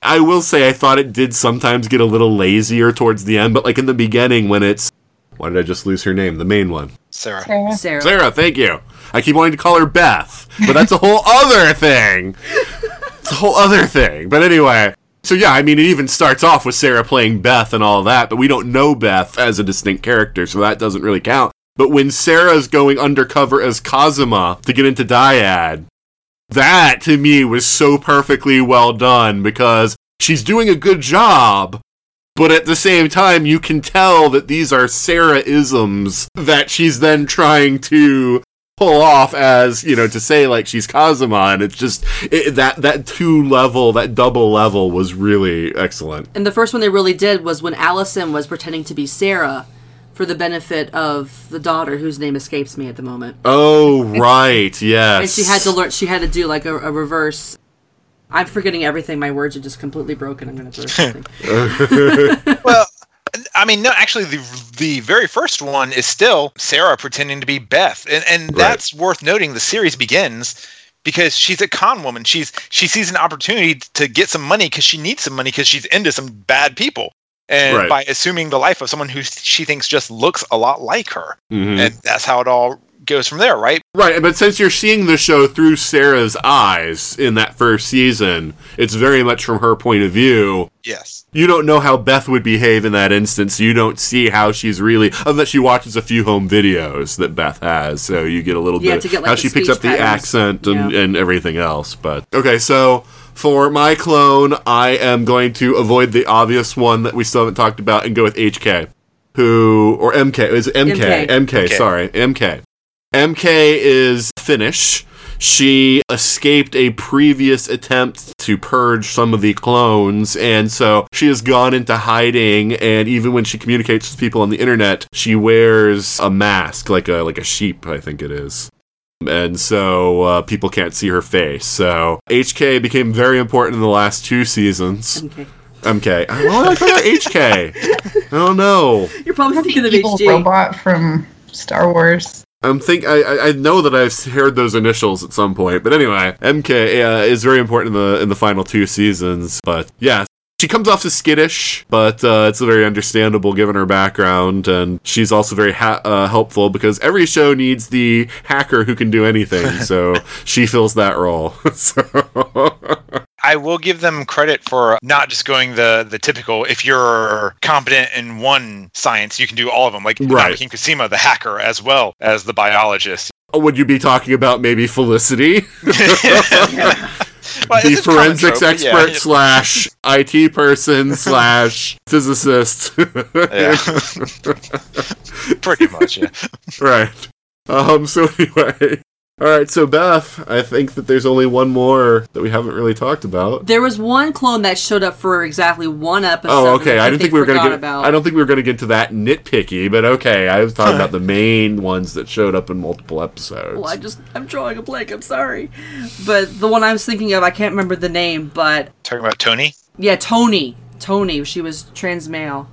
I will say I thought it did sometimes get a little lazier towards the end, but like in the beginning when it's why did I just lose her name? The main one. Sarah. Sarah. Sarah. Sarah, thank you. I keep wanting to call her Beth, but that's a whole other thing. It's a whole other thing. But anyway, so yeah, I mean, it even starts off with Sarah playing Beth and all that, but we don't know Beth as a distinct character, so that doesn't really count. But when Sarah's going undercover as Cosima to get into Dyad, that to me was so perfectly well done because she's doing a good job, but at the same time, you can tell that these are Sarah isms that she's then trying to pull off as you know to say like she's Cosima, and it's just it, that that two level, that double level was really excellent. And the first one they really did was when Alison was pretending to be Sarah for the benefit of the daughter whose name escapes me at the moment. Oh right, (laughs) yes. And she had to learn she had to do like a, a reverse I'm forgetting everything. My words are just completely broken. I'm gonna throw something. (laughs) Well, I mean, no, actually, the the very first one is still Sarah pretending to be Beth, and and that's worth noting. The series begins because she's a con woman. She's she sees an opportunity to get some money because she needs some money because she's into some bad people, and Right. by assuming the life of someone who she thinks just looks a lot like her, Mhm. and that's how it all goes from there, right? Right, but since you're seeing the show through Sarah's eyes in that first season, it's very much from her point of view. Yes. You don't know how Beth would behave in that instance. You don't see how she's really, unless she watches a few home videos that Beth has. So you get a little Yeah, bit to get, like, how she picks speech up the accent and, Yeah. and everything else. But okay, so for my clone, I am going to avoid the obvious one that we still haven't talked about and go with HK, who or MK is it MK MK. MK, sorry MK. MK is Finnish. She escaped a previous attempt to purge some of the clones, and so she has gone into hiding. And even when she communicates with people on the internet, she wears a mask, like a like a sheep, I think it is. And so uh, people can't see her face. So HK became very important in the last two seasons. Okay. MK. Well, I call her HK. I don't know. You're probably thinking of Evil HG. robot from Star Wars. I'm think I, I know that I've heard those initials at some point, but anyway, MK uh, is very important in the in the final two seasons. But yeah, she comes off as skittish, but uh, it's very understandable given her background, and she's also very ha- uh, helpful because every show needs the hacker who can do anything. So (laughs) she fills that role. (laughs) so I will give them credit for not just going the the typical. If you're competent in one science, you can do all of them. Like Right. Cosima, the hacker, as well as the biologist. would you be talking about maybe Felicity? (laughs) (laughs) Well, the it's a common forensics trope, but yeah, expert slash IT person (laughs) slash physicist. Pretty much, yeah. right. Um. So anyway, all right. So Beth, I think that there's only one more that we haven't really talked about. There was one clone that showed up for exactly one episode. Oh, okay. that I didn't think we were gonna get. About. I don't think we were gonna get to that nitpicky, but okay. I was talking about the main ones that showed up in multiple episodes. Well, I just I'm drawing a blank. I'm sorry, but the one I was thinking of, I can't remember the name, but Talking about Tony. yeah, Tony. Tony. She was trans male.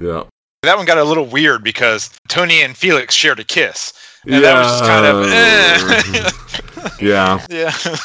yeah. That one got a little weird because Tony and Felix shared a kiss. And that was just kind of eh. yeah. (laughs) yeah.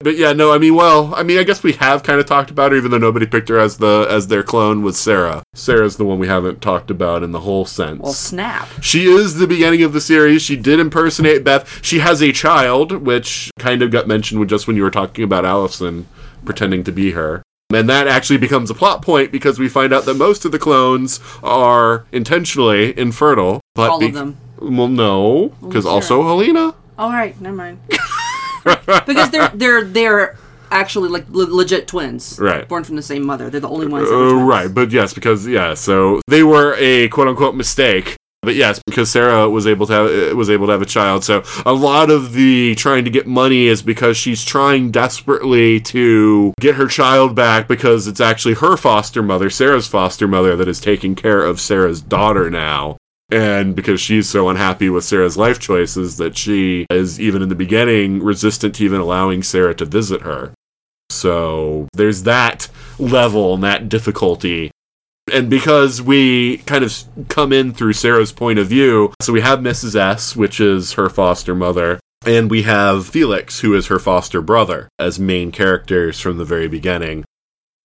But yeah, no, I mean, well, I mean, I guess we have kind of talked about her, even though nobody picked her as the as their clone was Sarah. Sarah's the one we haven't talked about in the whole sense. Well, snap. She is the beginning of the series. She did impersonate Beth. She has a child, which kind of got mentioned just when you were talking about Alison pretending to be her. And that actually becomes a plot point because we find out that most of the clones are intentionally infertile. But All be- of them. Well, no, because also Helena. All right, never mind. (laughs) because they're they're they're actually like le- legit twins, Right. Born from the same mother. They're the only ones. That Uh, right, but yes, because yeah, so they were a quote unquote mistake. But yes, because Sarah was able to have uh, was able to have a child, so a lot of the trying to get money is because she's trying desperately to get her child back because it's actually her foster mother, Sarah's foster mother, that is taking care of Sarah's daughter now. And because she's so unhappy with Sarah's life choices that she is even in the beginning resistant to even allowing Sarah to visit her. So there's that level and that difficulty. And because we kind of come in through Sarah's point of view, so we have Mrs. S, which is her foster mother, and we have Felix, who is her foster brother, as main characters from the very beginning.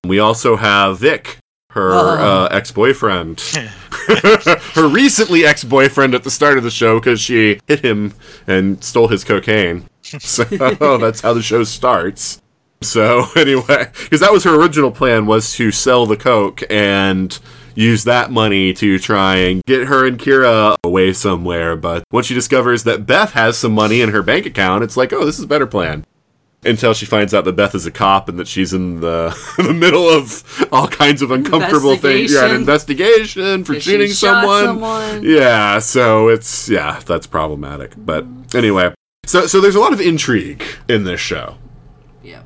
We also have Vic, her uh, ex boyfriend. (laughs) (laughs) her recently ex boyfriend at the start of the show because she hit him and stole his cocaine. (laughs) So that's how the show starts. So anyway, because that was her original plan was to sell the coke and use that money to try and get her and Kira away somewhere. But once she discovers that Beth has some money in her bank account, it's like, oh, this is a better plan. Until she finds out that Beth is a cop and that she's in the, (laughs) the middle of all kinds of uncomfortable things. Yeah, an investigation for shooting someone. someone. Yeah, so it's yeah, that's problematic. But anyway, so so there's a lot of intrigue in this show Yeah.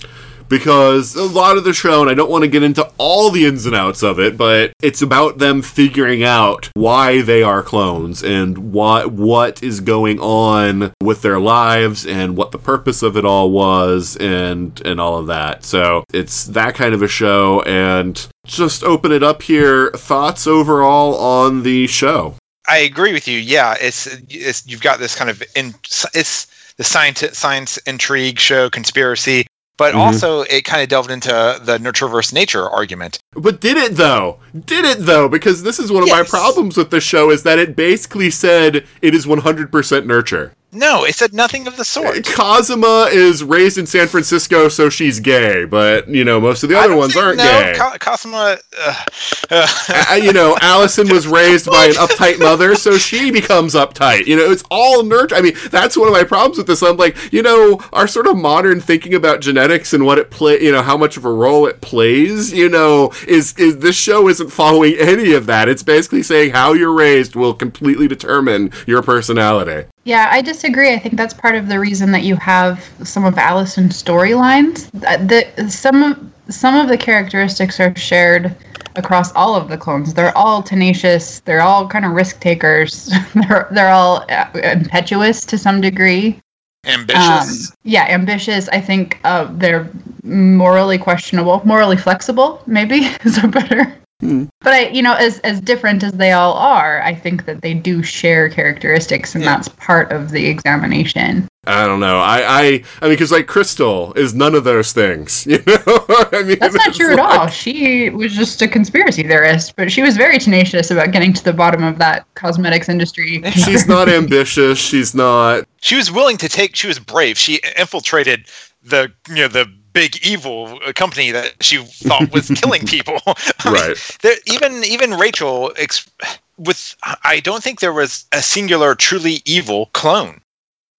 Because a lot of the show, and I don't want to get into all the ins and outs of it, but it's about them figuring out why they are clones and what what is going on with their lives and what the purpose of it all was and and all of that. So it's that kind of a show and just open it up here. Thoughts overall on the show? I agree with you. Yeah, it's it's you've got this kind of in it's the science science intrigue show conspiracy, but Mm-hmm. also it kind of delved into the nurture versus nature argument. But did it though? Did it though? Because this is one of my problems with the show is that it basically said it is 100% nurture. No, it said nothing of the sort. (laughs) Cosima is raised in San Francisco, so she's gay, but you know most of the other ones think- aren't no, gay. Cosima, uh, uh, Uh, you know, (laughs) Alison was raised by an uptight mother, so she (laughs) becomes uptight. You know, it's all nurture. I mean, that's one of my problems with this. I'm like, you know, our sort of modern thinking about genetics and what it play, you know, how much of a role it plays. You know, is is this show isn't following any of that. It's basically saying how you're raised will completely determine your personality. Yeah, I disagree. I think that's part of the reason that you have some of Alison's storylines. That- The, some of some of the characteristics are shared across all of the clones. They're all tenacious. They're all kind of risk takers. (laughs) they're they're all uh, impetuous to some degree. ambitious. Um, yeah, ambitious. I think uh, they're morally questionable, morally flexible. Maybe (laughs) is a better. Hmm. But I, you know, as as different as they all are, I think that they do share characteristics, and Yeah. that's part of the examination. I don't know. I I I mean, because like Krystal is none of those things. (laughs) You know, I mean, That's not it's true at all. She was just a conspiracy theorist, but she was very tenacious about getting to the bottom of that cosmetics industry. (laughs) She's not ambitious. She's not. she was willing to take. She was brave. She infiltrated the you know the big evil company that she thought was (laughs) killing people. (laughs) Right. there, even even Rachel ex- with I don't think there was a singular truly evil clone.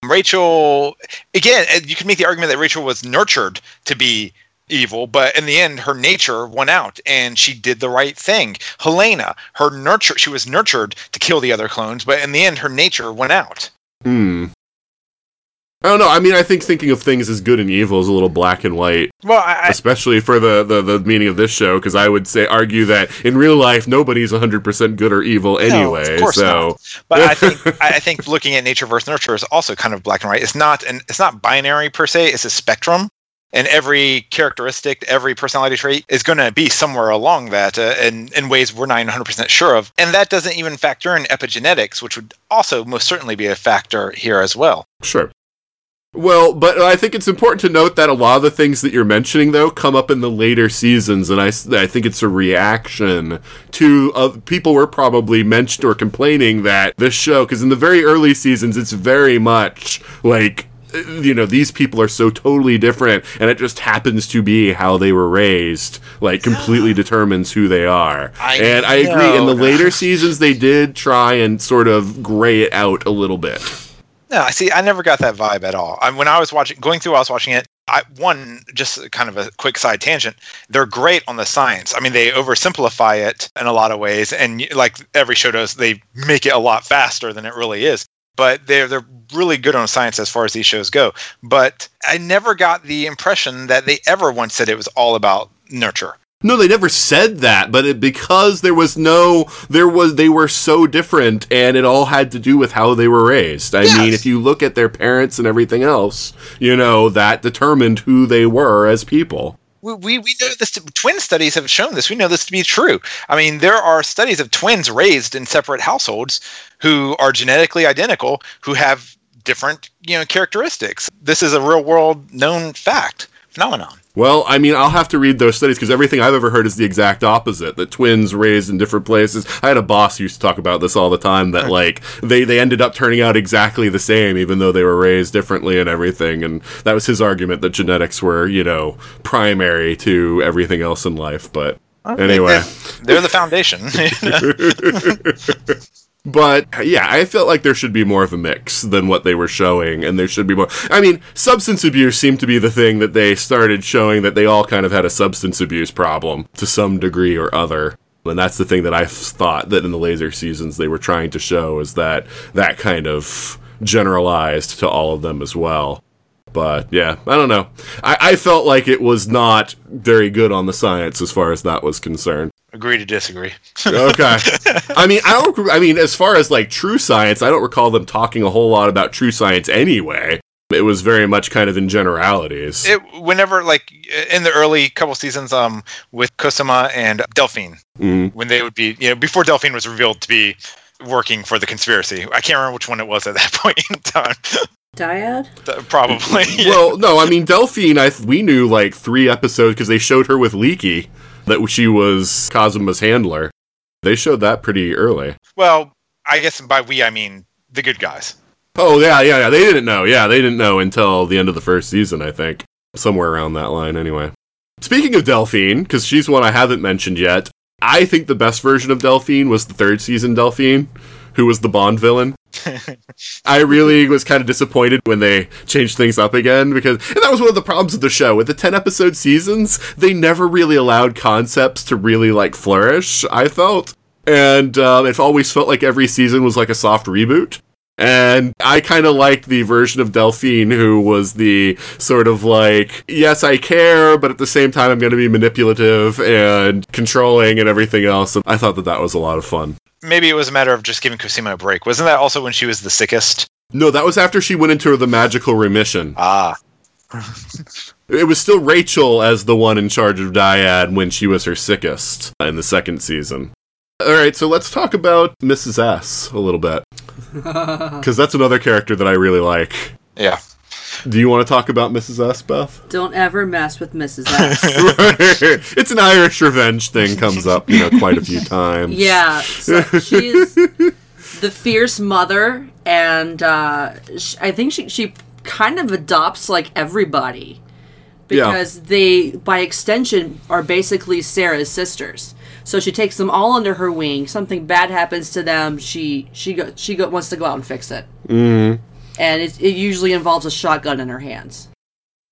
Rachel again, you can make the argument that Rachel was nurtured to be evil, but in the end her nature won out and she did the right thing. Helena, her nurture she was nurtured to kill the other clones, but in the end her nature won out. Hmm. I don't know. I mean, I think thinking of things as good and evil is a little black and white, Well, I, especially for the, the, the meaning of this show, because I would say argue that in real life nobody's 100% good or evil anyway. No, of course so not. But I (laughs) think I think looking at nature versus nurture is also kind of black and white. It's not an it's not binary per se. It's a spectrum, and every characteristic, every personality trait is going to be somewhere along that, uh, in in ways we're not 100 percent sure of. And that doesn't even factor in epigenetics, which would also most certainly be a factor here as well. Sure. Well, but I think it's important to note that a lot of the things that you're mentioning, though, come up in the later seasons, and I, I think it's a reaction to uh, people were probably mentioned or complaining that this show, because in the very early seasons, it's very much like you know these people are so totally different and it just happens to be how they were raised like completely (gasps) determines who they are. I and i agree in the later (laughs) seasons they did try and sort of gray it out a little bit No, I see. I never got that vibe at all. I, when I was watching, going through, I was watching it. I one just kind of a quick side tangent. They're great on the science. I mean, they oversimplify it in a lot of ways, and like every show does, they make it a lot faster than it really is. But they're they're really good on science as far as these shows go. But I never got the impression that they ever once said it was all about nurture. No, they never said that, but it, because there was no, there was, they were so different, and it all had to do with how they were raised. I Yes. mean, if you look at their parents and everything else, you know, that determined who they were as people. we, we, we know this to, twin studies have shown this we know this to be true i mean there are studies of twins raised in separate households who are genetically identical who have different you know characteristics this is a real world known fact phenomenon Well, I mean, I'll have to read those studies because everything I've ever heard is the exact opposite. That twins raised in different places. I had a boss who used to talk about this all the time. That like they they ended up turning out exactly the same, even though they were raised differently and everything. And that was his argument that genetics were, you know, primary to everything else in life. But anyway. they're the foundation (laughs) (laughs) (laughs) But yeah, I felt like there should be more of a mix than what they were showing, and there should be more. I mean, substance abuse seemed to be the thing that they started showing that they all kind of had a substance abuse problem to some degree or other. And that's the thing that I thought that in the laser seasons they were trying to show is that that kind of generalized to all of them as well. But yeah, I don't know. I, I felt like it was not very good on the science as far as that was concerned. Agree to disagree. Okay. (laughs) I mean, I don't. I mean, as far as like true science, I don't recall them talking a whole lot about true science anyway. It was very much kind of in generalities. It whenever like in the early couple seasons, um, with Cosima and Delphine, Mhm. when they would be, you know, before Delphine was revealed to be working for the conspiracy. I can't remember which one it was at that (laughs) point in time. Dyad? Th- Probably. (laughs) Well, no, I mean Delphine. I we knew like three episodes because they showed her with Leekie that she was Cosima's handler. They showed that pretty early. Well, I guess by we I mean the good guys. Oh yeah, yeah, yeah. They didn't know. Yeah, they didn't know until the end of the first season. I think somewhere around that line. Anyway, speaking of Delphine, because she's one I haven't mentioned yet. I think the best version of Delphine was the third season Delphine, who was the Bond villain. I really was kind of disappointed when they changed things up again because and that was one of the problems of the show. With the 10 episode seasons, they never really allowed concepts to really like flourish, I felt. And um, it always felt like every season was like a soft reboot. And I kind of liked the version of Delphine who was the sort of like, yes, I care, but at the same time, I'm going to be manipulative and controlling and everything else. And I thought that that was a lot of fun. Maybe it was a matter of just giving Cosima a break. Wasn't that also when she was the sickest? No, that was after she went into the magical remission. Ah, (laughs) It was still Rachel as the one in charge of Dyad when she was her sickest in the second season. All right, so let's talk about Mrs. S a little bit. (laughs) Because that's another character that I really like. yeah. Do you want to talk about Mrs. S, Beth? Don't ever mess with Mrs. S. (laughs) it's an Irish revenge thing comes up, you know, quite a few times. yeah, so she's the fierce mother, and uh, sh- I think she she kind of adopts like everybody Yeah. because they, by extension, are basically Sarah's sisters. So she takes them all under her wing. Something bad happens to them, she she go, she go, wants to go out and fix it. Mm. And it, it usually involves a shotgun in her hands.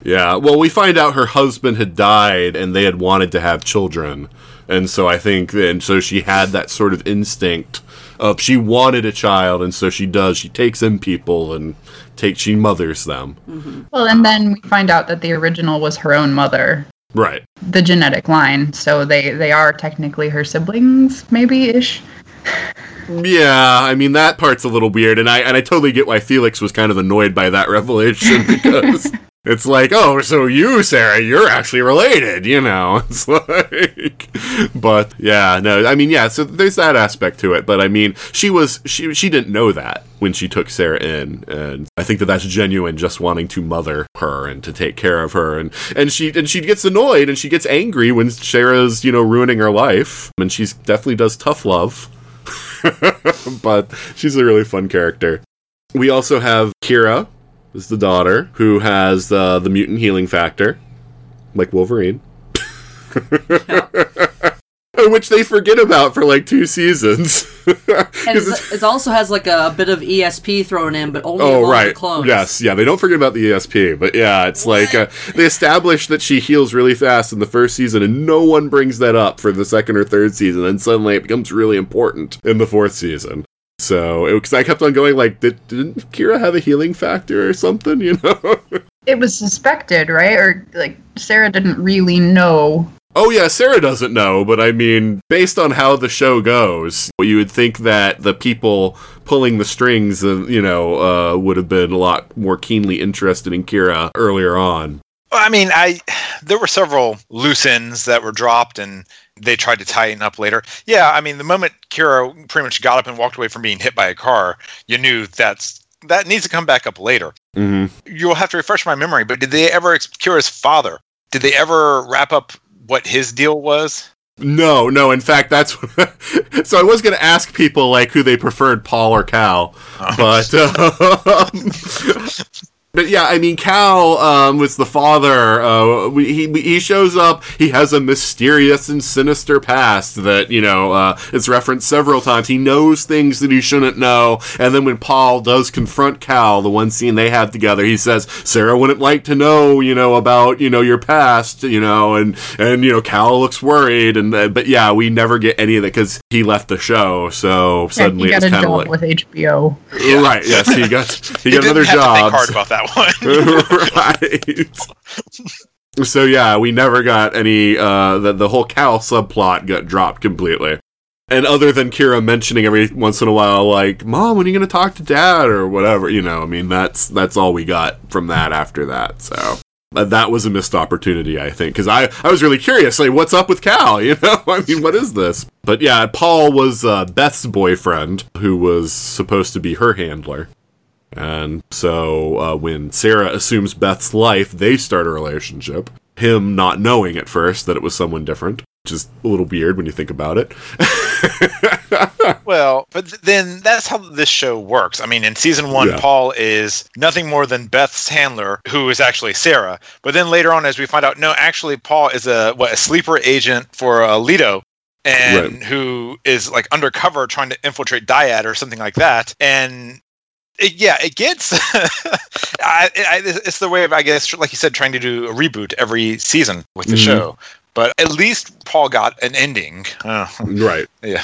Yeah, well, we find out her husband had died and they had wanted to have children. And so I think, and so she had that sort of instinct of she wanted a child, and so she does. She takes in people and take she mothers them. Mm-hmm. Well, and then we find out that the original was her own mother, Right. the genetic line. So they they are technically her siblings, maybe ish. (laughs) Yeah, I mean that part's a little weird, and I and I totally get why Felix was kind of annoyed by that (laughs) revelation because it's like, oh, so you, Sarah, you're actually related, you know? (laughs) It's like, but yeah, no, I mean, yeah, so there's that aspect to it, but I mean, she was she she didn't know that when she took Sarah in, and I think that that's genuine, just wanting to mother her and to take care of her, and and she and she gets annoyed and she gets angry when Sarah's you know ruining her life, and she definitely does tough love (laughs) but she's a really fun character. We also have Kira, is the daughter, who has uh, the mutant healing factor, like Wolverine. (laughs) Which they forget about for like two seasons. (laughs) And 'Cause it's- it's, it also has like a, bit of ESP thrown in, but only Oh among the right, clones. yes, yeah. They don't forget about the ESP, but yeah, it's like uh, they establish that she heals really fast in the first season, and no one brings that up for the second or third season. And suddenly, it becomes really important in the fourth season. So, because I kept on going, like, did, didn't Kira have a healing factor or something? (laughs) You know? It was suspected, right? Or like Sarah didn't really know. Oh yeah, Sarah doesn't know, but I mean, based on how the show goes, you would think that the people pulling the strings, uh, you know, uh, would have been a lot more keenly interested in Kira earlier on. Well, I mean, I there were several loose ends that were dropped, and they tried to tighten up later. Yeah, I mean, the moment Kira pretty much got up and walked away from being hit by a car, you knew that's that needs to come back up later. Mm-hmm. You'll have to refresh my memory, but did they ever Kira's father? Did they ever wrap up what his deal was? No, no. In fact, that's (laughs) so. I was going to ask people like who they preferred, Paul or Cal, but um, (laughs) but yeah, I mean, Cal um, was the father. Uh, we- he he shows up. He has a mysterious and sinister past that you know uh, is referenced several times. He knows things that he shouldn't know, and then when Paul does confront Cal, the one scene they have together, he says, "Sarah wouldn't like to know, you know, about you know your past, you know," and and you know Cal looks worried, and uh, but yeah, we never get any of that because he left the show, so Yeah, suddenly he got it's a kind of job like with HBO. right. Yes, he got he, (laughs) got didn't another have to think job. hard about that that one. (laughs) right. So yeah, we never got any. Uh, the the whole Cal subplot got dropped completely. And other than Kira mentioning every once in a while, like "Mom, when are you going to talk to Dad?" or whatever, you know, I mean, that's that's all we got from that after that. So that was a missed opportunity, I think, because I, I was really curious, like, what's up with Cal? (laughs) You know, I mean, what is this? But yeah, Paul was uh, Beth's boyfriend, who was supposed to be her handler. And so uh, when Sarah assumes Beth's life, they start a relationship. Him not knowing at first that it was someone different, which is a little weird when you think about it. (laughs) well, but th- then that's how this show works. I mean, in season one, Yeah. Paul is nothing more than Beth's handler, who is actually Sarah. But then later on, as we find out, no, actually, Paul is a what a sleeper agent for uh, Leda. And Right. who is like undercover trying to infiltrate Dyad or something like that. And it, yeah, it gets. (laughs) I, I, it's the way of, I guess, like you said, trying to do a reboot every season with the Mhm. show. But at least Paul got an ending. Uh, right. (laughs) yeah.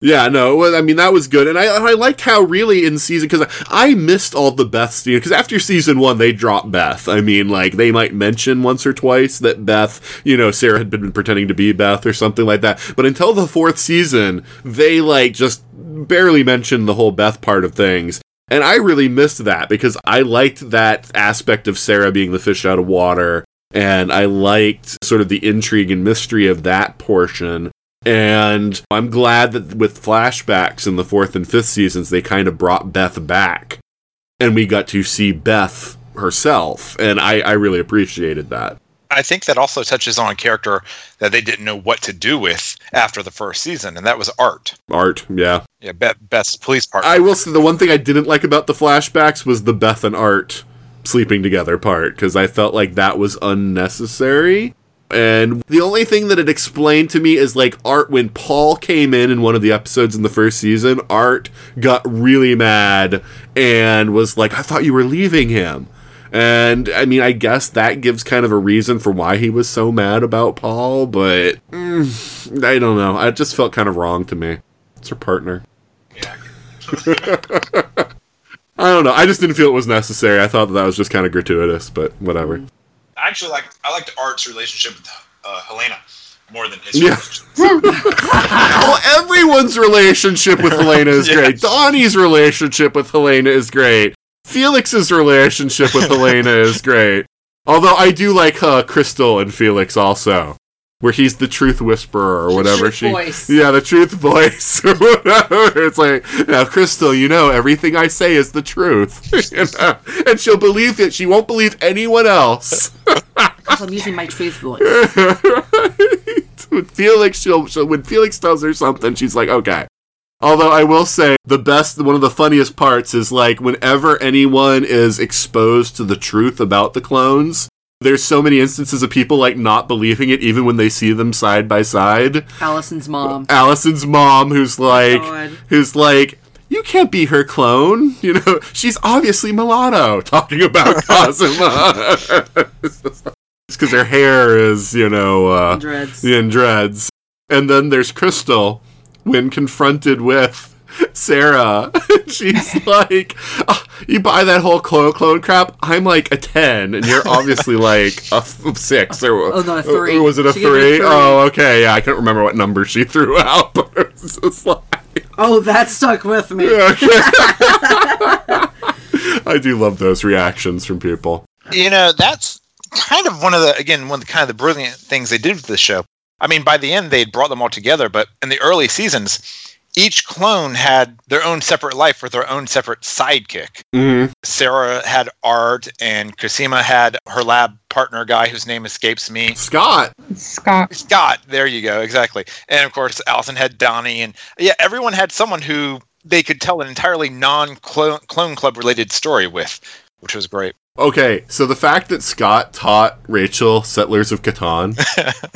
Yeah, no, I mean that was good, and I I liked how really in season because I missed all the Beth scene because after season one they dropped Beth. I mean, like they might mention once or twice that Beth, you know, Sarah had been pretending to be Beth or something like that, but until the fourth season they like just barely mentioned the whole Beth part of things. And I really missed that because I liked that aspect of Sarah being the fish out of water, and I liked sort of the intrigue and mystery of that portion. And I'm glad that with flashbacks in the fourth and fifth seasons, they kind of brought Beth back. And we got to see Beth herself. And I, I really appreciated that. I think that also touches on a character that they didn't know what to do with after the first season, and that was Art. Art, yeah. Yeah, Beth, Beth's police partner. I will say the one thing I didn't like about the flashbacks was the Beth and Art sleeping together part, because I felt like that was unnecessary. And the only thing that it explained to me is like Art, when Paul came in in one of the episodes in the first season, Art got really mad and was like, I thought you were leaving him. And I mean, I guess that gives kind of a reason for why he was so mad about Paul, but mm, I don't know. I just felt kind of wrong to me. It's her partner. Yeah. (laughs) I don't know. I just didn't feel it was necessary. I thought that, that was just kind of gratuitous, but whatever. I actually like I liked Art's relationship with uh, Helena more than his. Yeah. well, (laughs) everyone's relationship with Helena is (laughs) Yeah. great. Donnie's relationship with Helena is great. Felix's relationship with Helena (laughs) is great. Although I do like uh, Krystal and Felix also, where he's the truth whisperer or whatever truth she. voice. Yeah, the truth voice (laughs) or whatever. It's like now, Krystal, you know everything I say is the truth, (laughs) you know? and she'll believe it. She won't believe anyone else. Because I'm using my truth voice. With Felix, she'll, she'll when Felix tells her something, she's like, okay. Although I will say the best, one of the funniest parts is like whenever anyone is exposed to the truth about the clones, there's so many instances of people like not believing it even when they see them side by side. Alison's mom. Alison's mom, who's like, God. who's like, you can't be her clone. (laughs) You know, she's obviously mulatto. (laughs) Talking about (laughs) Cosima. It's because her hair is, you know, uh, Dreads. in dreads. And then there's Krystal when confronted with Sarah. (laughs) She's (laughs) like, "Ah, "You buy that whole clone clone crap? I'm like a ten, and you're obviously like a f- six or (laughs) Oh, no, a three. Or was it a She gave it a three? three. Oh, okay. Yeah, I can't remember what number she threw out, but it was just like. Oh, that stuck with me. I do love those reactions from people. you know that's kind of one of the again one of the kind of the brilliant things they did with the show i mean by the end they'd brought them all together but in the early seasons each clone had their own separate life with their own separate sidekick Mm-hmm. sarah had art and Cosima had her lab partner guy whose name escapes me Scott. Scott. scott there you go exactly and of course alison had donnie and yeah everyone had someone who they could tell an entirely non-clone clone club related story with which was great Okay, so the fact that Scott taught Rachel Settlers of Catan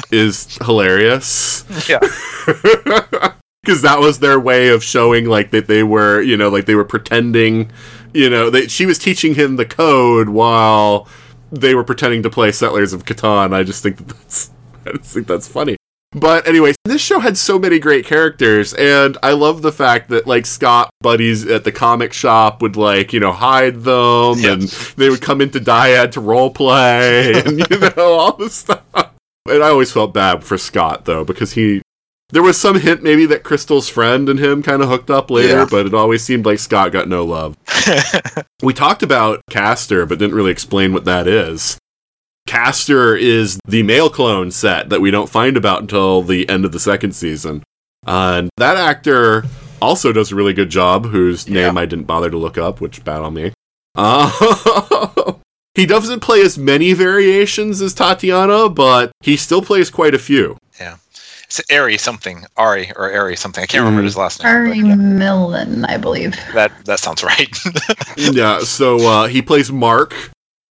(laughs) is hilarious. yeah (laughs) Because that was their way of showing, like, that they were, you know, like they were pretending, you know, that she was teaching him the code while they were pretending to play Settlers of Catan. I just think that that's, (laughs) I just think that's funny. But anyway, this show had so many great characters, and I love the fact that like Scott buddies at the comic shop would like you know hide them, and they would come into Dyad to role play, (laughs) and you know all this stuff. And I always felt bad for Scott though because he. There was some hint maybe that Krystal's friend and him kind of hooked up later, Yeah. but it always seemed like Scott got no love. (laughs) we talked about Castor, but didn't really explain what that is. Castor is the male clone set that we don't find about until the end of the second season. Uh, and that actor also does a really good job, whose name I didn't bother to look up, which bad on me. Uh, (laughs) he doesn't play as many variations as Tatiana, but he still plays quite a few. Yeah. It's Ari something, Ari or Ari something. I can't remember Mhm. his last name. Ari but, yeah, Millen, I believe. that that sounds right. (laughs) yeah, so uh, he plays Mark,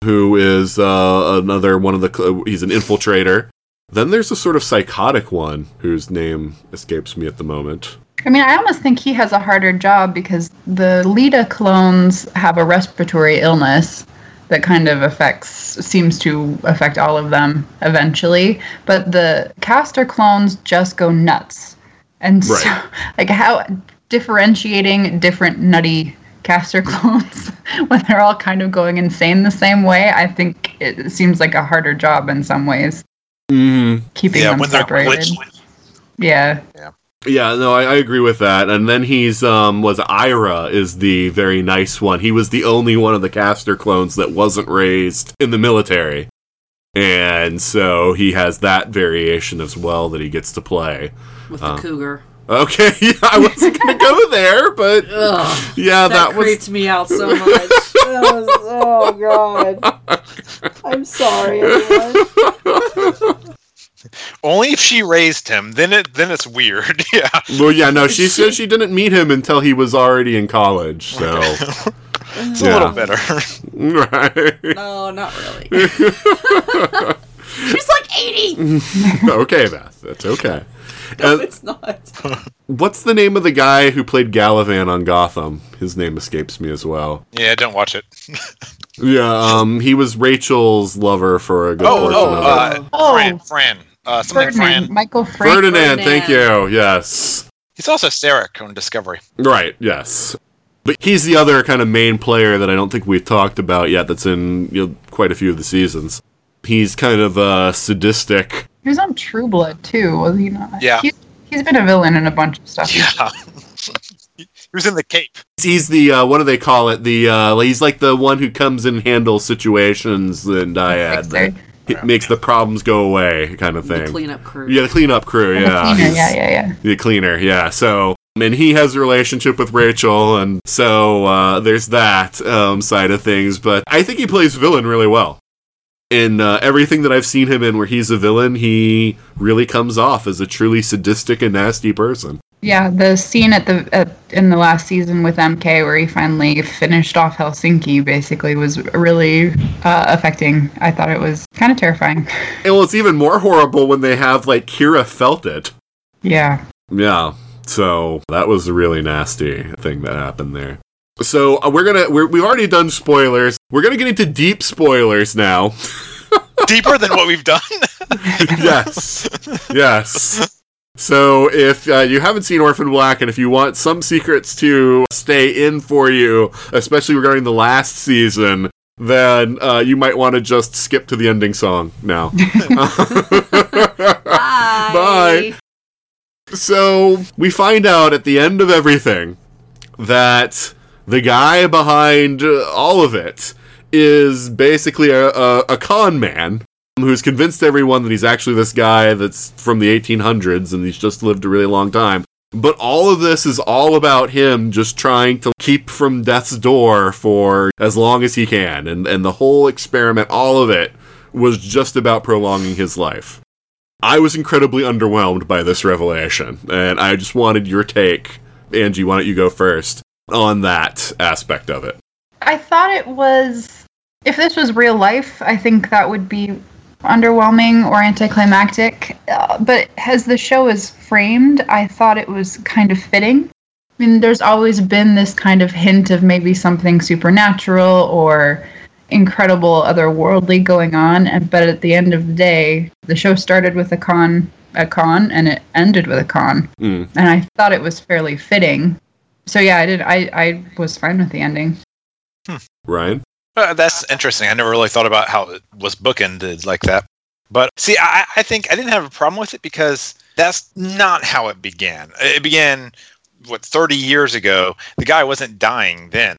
who is uh, another one of the. He's an infiltrator. Then there's a sort of psychotic one whose name escapes me at the moment. I mean, I almost think he has a harder job because the Leda clones have a respiratory illness that kind of affects, seems to affect all of them eventually. But the Castor clones just go nuts. And so, (laughs) like, how differentiating different nutty Castor (laughs) clones when they're all kind of going insane the same way, I think it seems like a harder job in some ways, Mm, keeping yeah, them when they're separated. glitched. Yeah. yeah, no, I, I agree with that. And then he's um was Ira is the very nice one. He was the only one of the Castor clones that wasn't raised in the military. And so he has that variation as well that he gets to play. with Uh, the cougar. Okay, (laughs) yeah, I wasn't gonna go there, but (laughs) Ugh, yeah, that, that, was creeps me out so (laughs) much. Was- oh god. I'm sorry. Only if she raised him, then it then it's weird. yeah. Well, yeah, no, she said she didn't meet him until he was already in college. So, It's Yeah. a little better. right? No, not really. She's like 80. okay, Beth, that's okay. (laughs) No, Uh, it's not. (laughs) what's the name of the guy who played Galavan on Gotham? His name escapes me as well. yeah, don't watch it. (laughs) Yeah, um, he was Rachel's lover for a good Oh, portion oh, of it. uh, Oh. Fran, Fran, uh, something Ferdinand, Fran. Michael Frank. Ferdinand, thank you. Yes. He's also Sarek on Discovery. Right, yes. But he's the other kind of main player that I don't think we've talked about yet that's in you know, quite a few of the seasons. He's kind of uh, sadistic. He was on True Blood too, was he not? Yeah. He's, he's been a villain in a bunch of stuff. Yeah. (laughs) he was in the Cape. He's the, uh, what do they call it? The uh, He's like the one who comes and handles situations and Dyad. Fixer. It makes the problems go away, kind of The thing. cleanup crew. Yeah, the cleanup crew, The yeah. cleaner, yeah, yeah, yeah. the cleaner, yeah. So, and he has a relationship with Rachel, and so uh, there's that um, side of things. But I think he plays villain really well. In uh, everything that I've seen him in where he's a villain, he really comes off as a truly sadistic and nasty person. Yeah, the scene at the at, in the last season with MK where he finally finished off Helsinki basically was really uh, affecting. I thought it was kind of terrifying. (laughs) And well, it's even more horrible when they have like Kira felt it. yeah. Yeah. So that was a really nasty thing that happened there. So uh, we're gonna we're, we've already done spoilers. We're gonna get into deep spoilers now. (laughs) Deeper than what we've done. (laughs) yes. Yes. So if uh, you haven't seen Orphan Black and if you want some secrets to stay in for you, especially regarding the last season, then uh, you might want to just skip to the ending song now. (laughs) Bye. Bye. So we find out at the end of everything that the guy behind uh, all of it is basically a, a, a con man who's convinced everyone that he's actually this guy that's from the 1800s and he's just lived a really long time. But all of this is all about him just trying to keep from death's door for as long as he can. And, and the whole experiment, all of it, was just about prolonging his life. I was incredibly underwhelmed by this revelation, and I just wanted your take. Angie, why don't you go first on that aspect of it? I thought it was if this was real life, I think that would be underwhelming or anticlimactic. Uh, but as the show is framed, I thought it was kind of fitting. I mean, there's always been this kind of hint of maybe something supernatural or incredible otherworldly going on, and but at the end of the day, the show started with a con a con and it ended with a con. Mm. And I thought it was fairly fitting. So yeah, I did I, I was fine with the ending. Ryan? Uh, that's interesting. I never really thought about how it was bookended like that. But see, I, I think I didn't have a problem with it because that's not how it began. It began, what, 30 years ago. The guy wasn't dying then.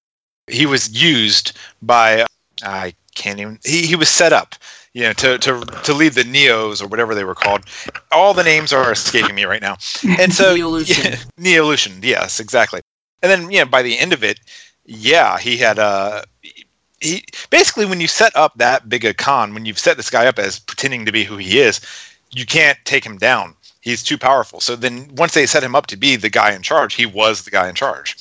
He was used by, I can't even, he, he was set up, you know, to, to, to lead the Neos or whatever they were called. All the names are escaping me right now. And so, (laughs) Neolution. Yeah, (laughs) Neolution, yes, exactly. And then, yeah, by the end of it, yeah, he had uh he basically when you set up that big a con, when you've set this guy up as pretending to be who he is, you can't take him down. He's too powerful. So then once they set him up to be the guy in charge, he was the guy in charge.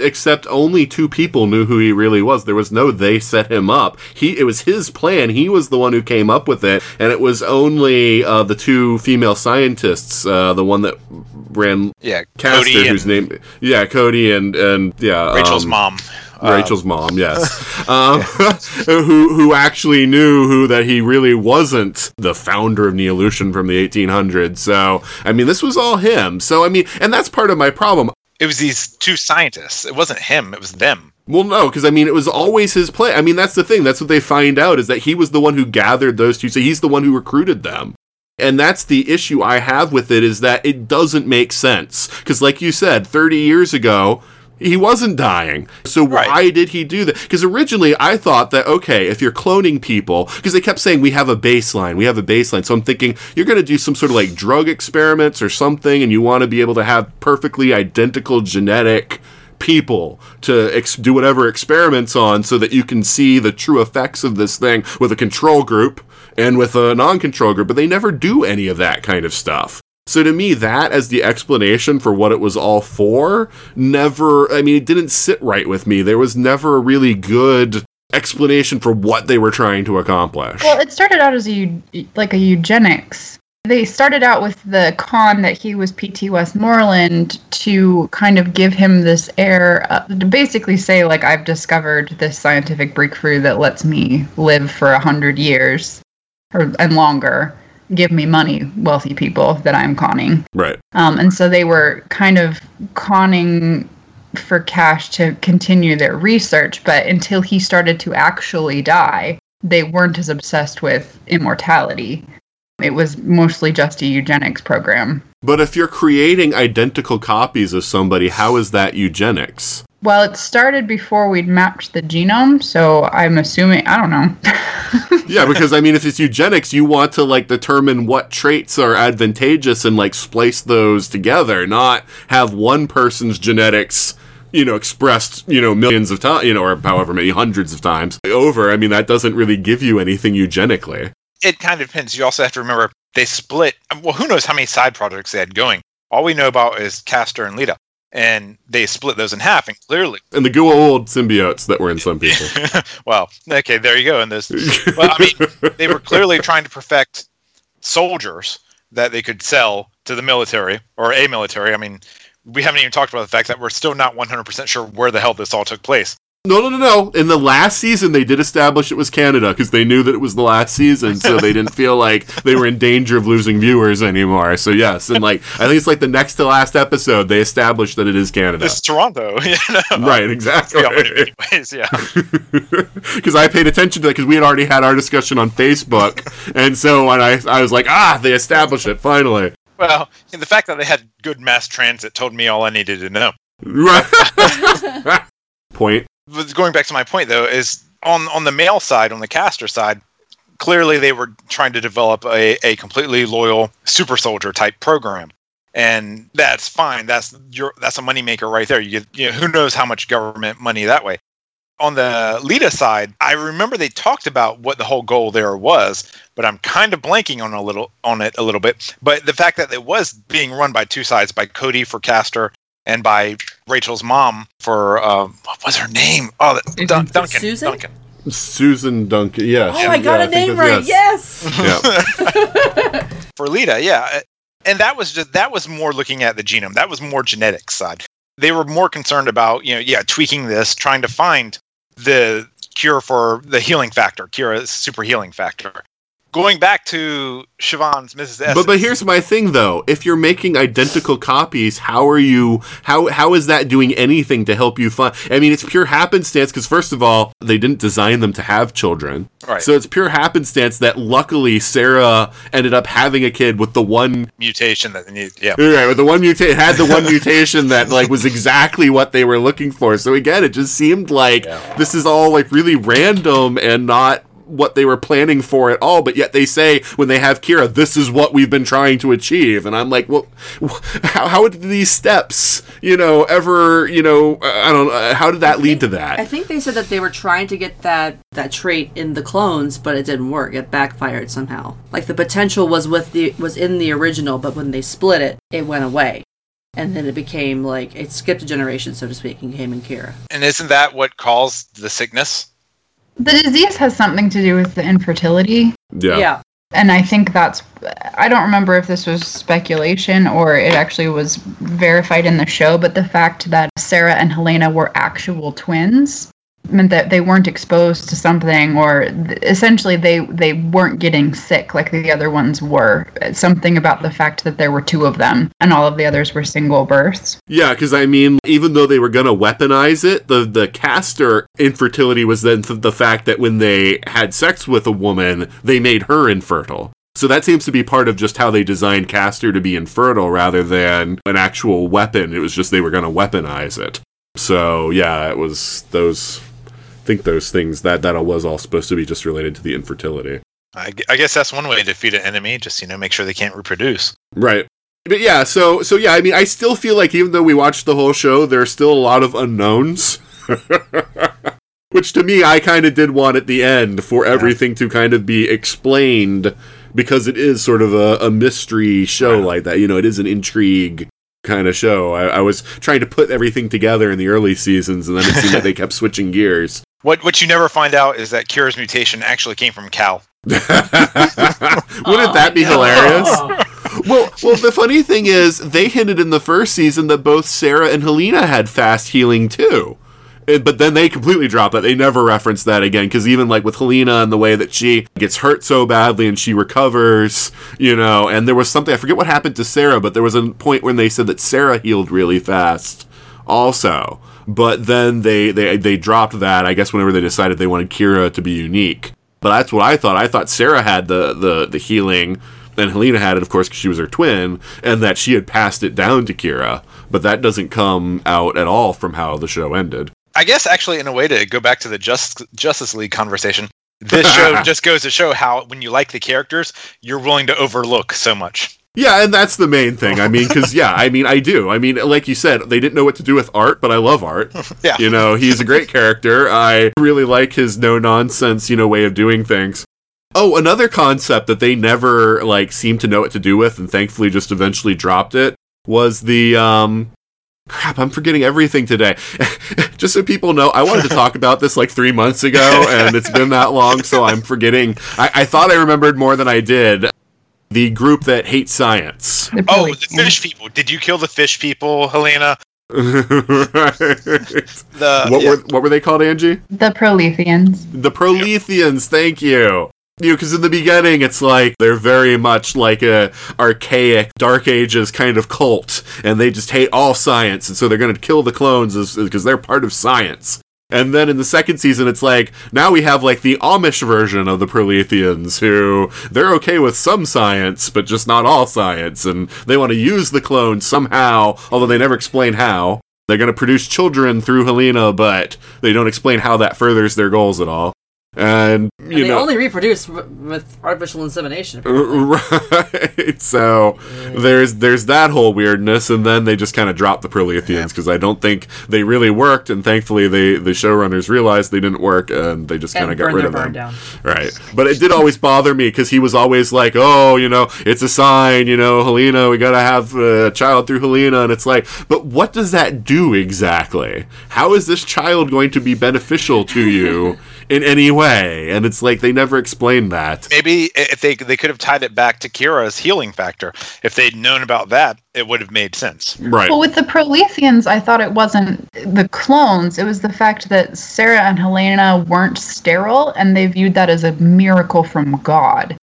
Except only two people knew who he really was. There was no they set him up. He it was his plan. He was the one who came up with it, and it was only uh, the two female scientists, uh, the one that ran Yeah, Castor, Coady whose and name, yeah, Coady and and yeah, Rachel's um, mom. Uh, Rachel's mom, yes, (laughs) um, (laughs) who who actually knew who that he really wasn't the founder of Neolution from the 1800s. So I mean, this was all him. So I mean, and that's part of my problem. It was these two scientists. It wasn't him. It was them. Well, no, because I mean, it was always his plan. I mean, that's the thing. That's what they find out is that he was the one who gathered those two. So he's the one who recruited them. And that's the issue I have with it is that it doesn't make sense. Because, like you said, 30 years ago, he wasn't dying. So Right. why did he do that? Because originally I thought that, okay, if you're cloning people, because they kept saying we have a baseline, we have a baseline. So I'm thinking you're going to do some sort of like drug experiments or something, and you want to be able to have perfectly identical genetic people to ex- do whatever experiments on so that you can see the true effects of this thing with a control group and with a non-control group but they never do any of that kind of stuff so to me that as the explanation for what it was all for never i mean it didn't sit right with me there was never a really good explanation for what they were trying to accomplish Well, it started out as a like a eugenics. They started out with the con that he was PT Westmoreland to kind of give him this air, uh, to basically say like I've discovered this scientific breakthrough that lets me live for a hundred years or and longer. Give me money, wealthy people that I'm conning. right Um, and so they were kind of conning for cash to continue their research, but until he started to actually die, they weren't as obsessed with immortality. It was mostly just a eugenics program. but if you're creating identical copies of somebody how is that eugenics Well, it started before we'd mapped the genome, so I'm assuming, I don't know. (laughs) Yeah, because I mean, if it's eugenics, you want to like determine what traits are advantageous and like splice those together, not have one person's genetics, you know, expressed, you know, millions of times, you know, or however many hundreds of times over. I mean, that doesn't really give you anything eugenically. It kind of depends. You also have to remember they split. Well, who knows how many side projects they had going? All we know about is Castor and Leda, and they split those in half. And clearly, And the good old symbiotes that were in some (laughs) people. well, okay, there you go. And this, (laughs) well, I mean, they were clearly trying to perfect soldiers that they could sell to the military or a military. I mean, we haven't even talked about the fact that we're still not 100% sure where the hell this all took place. No, no, no, no. In the last season, they did establish it was Canada because they knew that it was the last season, so they didn't feel like they were in danger of losing viewers anymore. So yes, and like I think it's like the next to last episode, they established that it is Canada. It's Toronto, (laughs) you know? Right, exactly. Anyways, yeah. (laughs) Because I paid attention to that because we had already had our discussion on Facebook, and so when I I was like, ah, they established it finally. Well, the fact that they had good mass transit told me all I needed to know. Right. (laughs) Point. Going back to my point though is on on the male side on the Castor side clearly they were trying to develop a, a completely loyal super soldier type program. And that's fine. That's your that's a moneymaker right there. You you know who knows how much government money that way. On the Leda side, I remember they talked about what the whole goal there was, but I'm kind of blanking on a little on it a little bit. But the fact that it was being run by two sides, by Coady for Castor and by Rachel's mom for um, what was her name? Oh, the- Dun- Duncan. Susan? Duncan. Susan Duncan. Yes. Oh, I got Yeah, a name right. Yes. Yeah. (laughs) for Leda, yeah. And that was just that was more looking at the genome. That was more genetic side. They were more concerned about, you know, yeah, tweaking this, trying to find the cure for the healing factor, cure super healing factor. Going back to Siobhan's Mrs. S. But but here's my thing though. If you're making identical copies, how are you how how is that doing anything to help you find I mean it's pure happenstance because first of all, they didn't design them to have children. Right. So it's pure happenstance that luckily Sarah ended up having a kid with the one mutation that they need. Yeah. Right, with the one mutation had the one mutation that like was exactly what they were looking for. So again, it just seemed like this is all like really random and not what they were planning for at all. But yet they say when they have Kira, this is what we've been trying to achieve. And I'm like, well, how, how did these steps, you know, ever, you know, uh, I don't know, how did that lead to that? I think they said that they were trying to get that that trait in the clones, but it didn't work. It backfired somehow. Like the potential was with the was in the original, but when they split it, it went away. And then it became like it skipped a generation, so to speak, and came in Kira. And isn't that what caused the sickness? The disease has something to do with the infertility. Yeah. yeah. And I think that's, I don't remember if this was speculation or it actually was verified in the show, but the fact that Sarah and Helena were actual twins meant that they weren't exposed to something or th- essentially they they weren't getting sick like the other ones were something about the fact that there were two of them and all of the others were single births Yeah, because I mean, even though they were going to weaponize it, the the Castor infertility was then th- the fact that when they had sex with a woman, they made her infertile. So that seems to be part of just how they designed Castor to be infertile rather than an actual weapon. It was just they were going to weaponize it. So yeah, it was those. I think those things that that was all supposed to be just related to the infertility. I, I guess that's one way to defeat an enemy. Just you know, make sure they can't reproduce. Right. But yeah, so so yeah, I mean, I still feel like even though we watched the whole show, there's still a lot of unknowns. (laughs) Which to me, I kind of did want at the end for everything to kind of be explained because it is sort of a, a mystery show like that. You know, it is an intrigue kind of show. I, I was trying to put everything together in the early seasons, and then it seemed like they kept (laughs) switching gears. What what you never find out is that Kira's mutation actually came from Cal. (laughs) Wouldn't that be hilarious? (laughs) Well, well, the funny thing is, they hinted in the first season that both Sarah and Helena had fast healing too. And- But then they completely dropped that. They never reference that again because even like with Helena and the way that she gets hurt so badly and she recovers, you know, and there was something I forget what happened to Sarah, but there was a point when they said that Sarah healed really fast, also. But then they they they dropped that. I guess whenever they decided they wanted Kira to be unique. But that's what I thought. I thought Sarah had the the the healing, and Helena had it, of course, because she was her twin, and that she had passed it down to Kira. But that doesn't come out at all from how the show ended. I guess actually, in a way, to go back to the Just, Justice League conversation, this (laughs) show just goes to show how when you like the characters, you're willing to overlook so much. Yeah, and that's the main thing. I mean, because yeah, I mean, I do. I mean, like you said, they didn't know what to do with art, but I love art. (laughs) Yeah. You know, he's a great character. I really like his no nonsense, you know, way of doing things. Oh, another concept that they never like seemed to know what to do with, and thankfully just eventually dropped it was the um. Crap, I'm forgetting everything today. (laughs) just so people know, I wanted to talk (laughs) about this like three months ago, and it's been that long, so I'm forgetting. I, I thought I remembered more than I did. The group that hates science. Oh, the fish people! Did you kill the fish people, Helena? (laughs) right. The what yeah. were what were they called, Angie? the Proletheans. The Proletheans. Thank you. You know, because in the beginning it's like they're very much like a archaic Dark Ages kind of cult, and they just hate all science, and so they're going to kill the clones because they're part of science. And then in the second season, it's like now we have like the Amish version of the Proletheans, who they're okay with some science, but just not all science, and they want to use the clones somehow, although they never explain how. They're going to produce children through Helena, but they don't explain how that furthers their goals at all. And you And they know, only reproduce w- with artificial insemination. (laughs) right? So mm. there's there's that whole weirdness, and then they just kind of dropped the Proletheans because I don't think they really worked, and thankfully they the showrunners realized they didn't work, and they just kind of got rid of them. down. Right. But it did always bother me because he was always like, oh, you know, it's a sign, you know, Helena, we got to have a child through Helena. And it's like, but what does that do exactly? How is this child going to be beneficial to you in any way? And it's like, they never explained that. Maybe if they they could have tied it back to Kira's healing factor. If they'd known about that, it would have made sense. Right. Well, with the Proletheans, I thought it wasn't the clones. It was the fact that Sarah and Helena weren't sterile, and they viewed that as a miracle from God.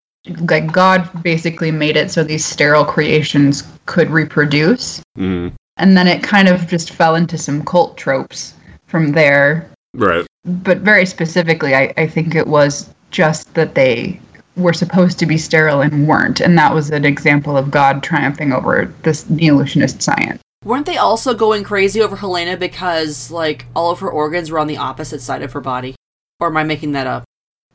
like God basically made it so these sterile creations could reproduce. hmm And then it kind of just fell into some cult tropes from there. Right. But very specifically, I, I think it was just that they were supposed to be sterile and weren't. And that was an example of God triumphing over this evolutionist science. Weren't they also going crazy over Helena because like all of her organs were on the opposite side of her body? Or am I making that up?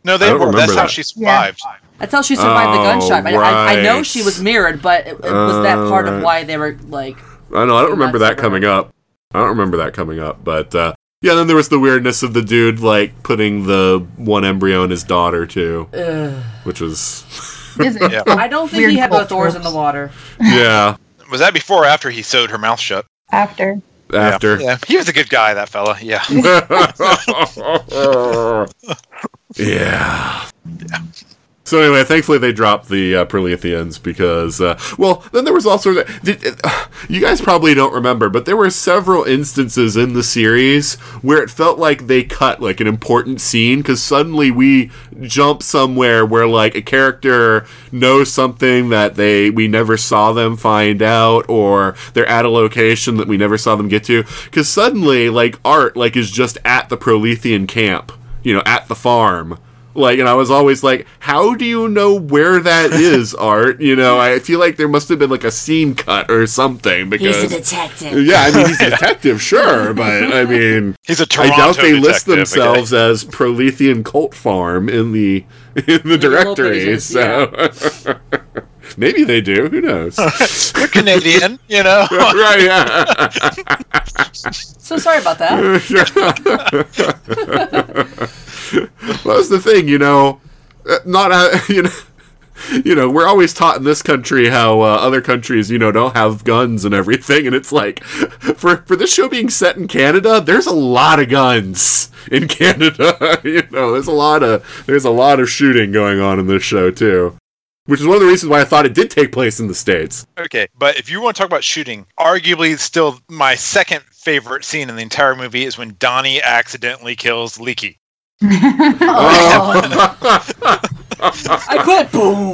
No, they don't were. That's remember how she survived. That's how she survived the Oh, gunshot. I, I, I know she was mirrored, but it, it was that part Uh, of why they were like. I know. I don't remember that coming up. I don't remember that coming up. But uh, yeah, then there was the weirdness of the dude like putting the one embryo in his daughter too, Ugh. which was (laughs) Yeah. (laughs) I don't think Weird he had both oars in the water. (laughs) yeah. Was that before or after he sewed her mouth shut? after? After. Yeah, he was a good guy, that fella. Yeah. yeah. So anyway, thankfully they dropped the uh, because, uh, well, then there was also did, uh, you guys probably don't remember, but there were several instances in the series where it felt like they cut like an important scene because suddenly we jump somewhere where like a character knows something that they we never saw them find out, or they're at a location that we never saw them get to, because suddenly like Art like is just at the Prolethean camp, you know, at the farm like and i was always like how do you know where that (laughs) is art? You know i feel like there must have been like a scene cut or something because detective. yeah i mean he's a (laughs) detective sure but i mean He's a Toronto I doubt they list detective, themselves as prolethean cult farm in the (laughs) in the directory pages, so maybe they do who knows (laughs) Okay. You're Canadian, you know. (laughs) right yeah So sorry about that. (laughs) well, that's the thing, you know. uh, Not uh, you know. You know, we're always taught in this country how uh, other countries, you know, don't have guns and everything, and it's like, for for this show being set in Canada, there's a lot of guns in Canada. you know, there's a lot of there's a lot of shooting going on in this show too, which is one of the reasons why I thought it did take place in the states. Okay, but if you want to talk about shooting, arguably still my second favorite scene in the entire movie is when Donnie accidentally kills Leekie. (laughs) oh. I quit. Boom.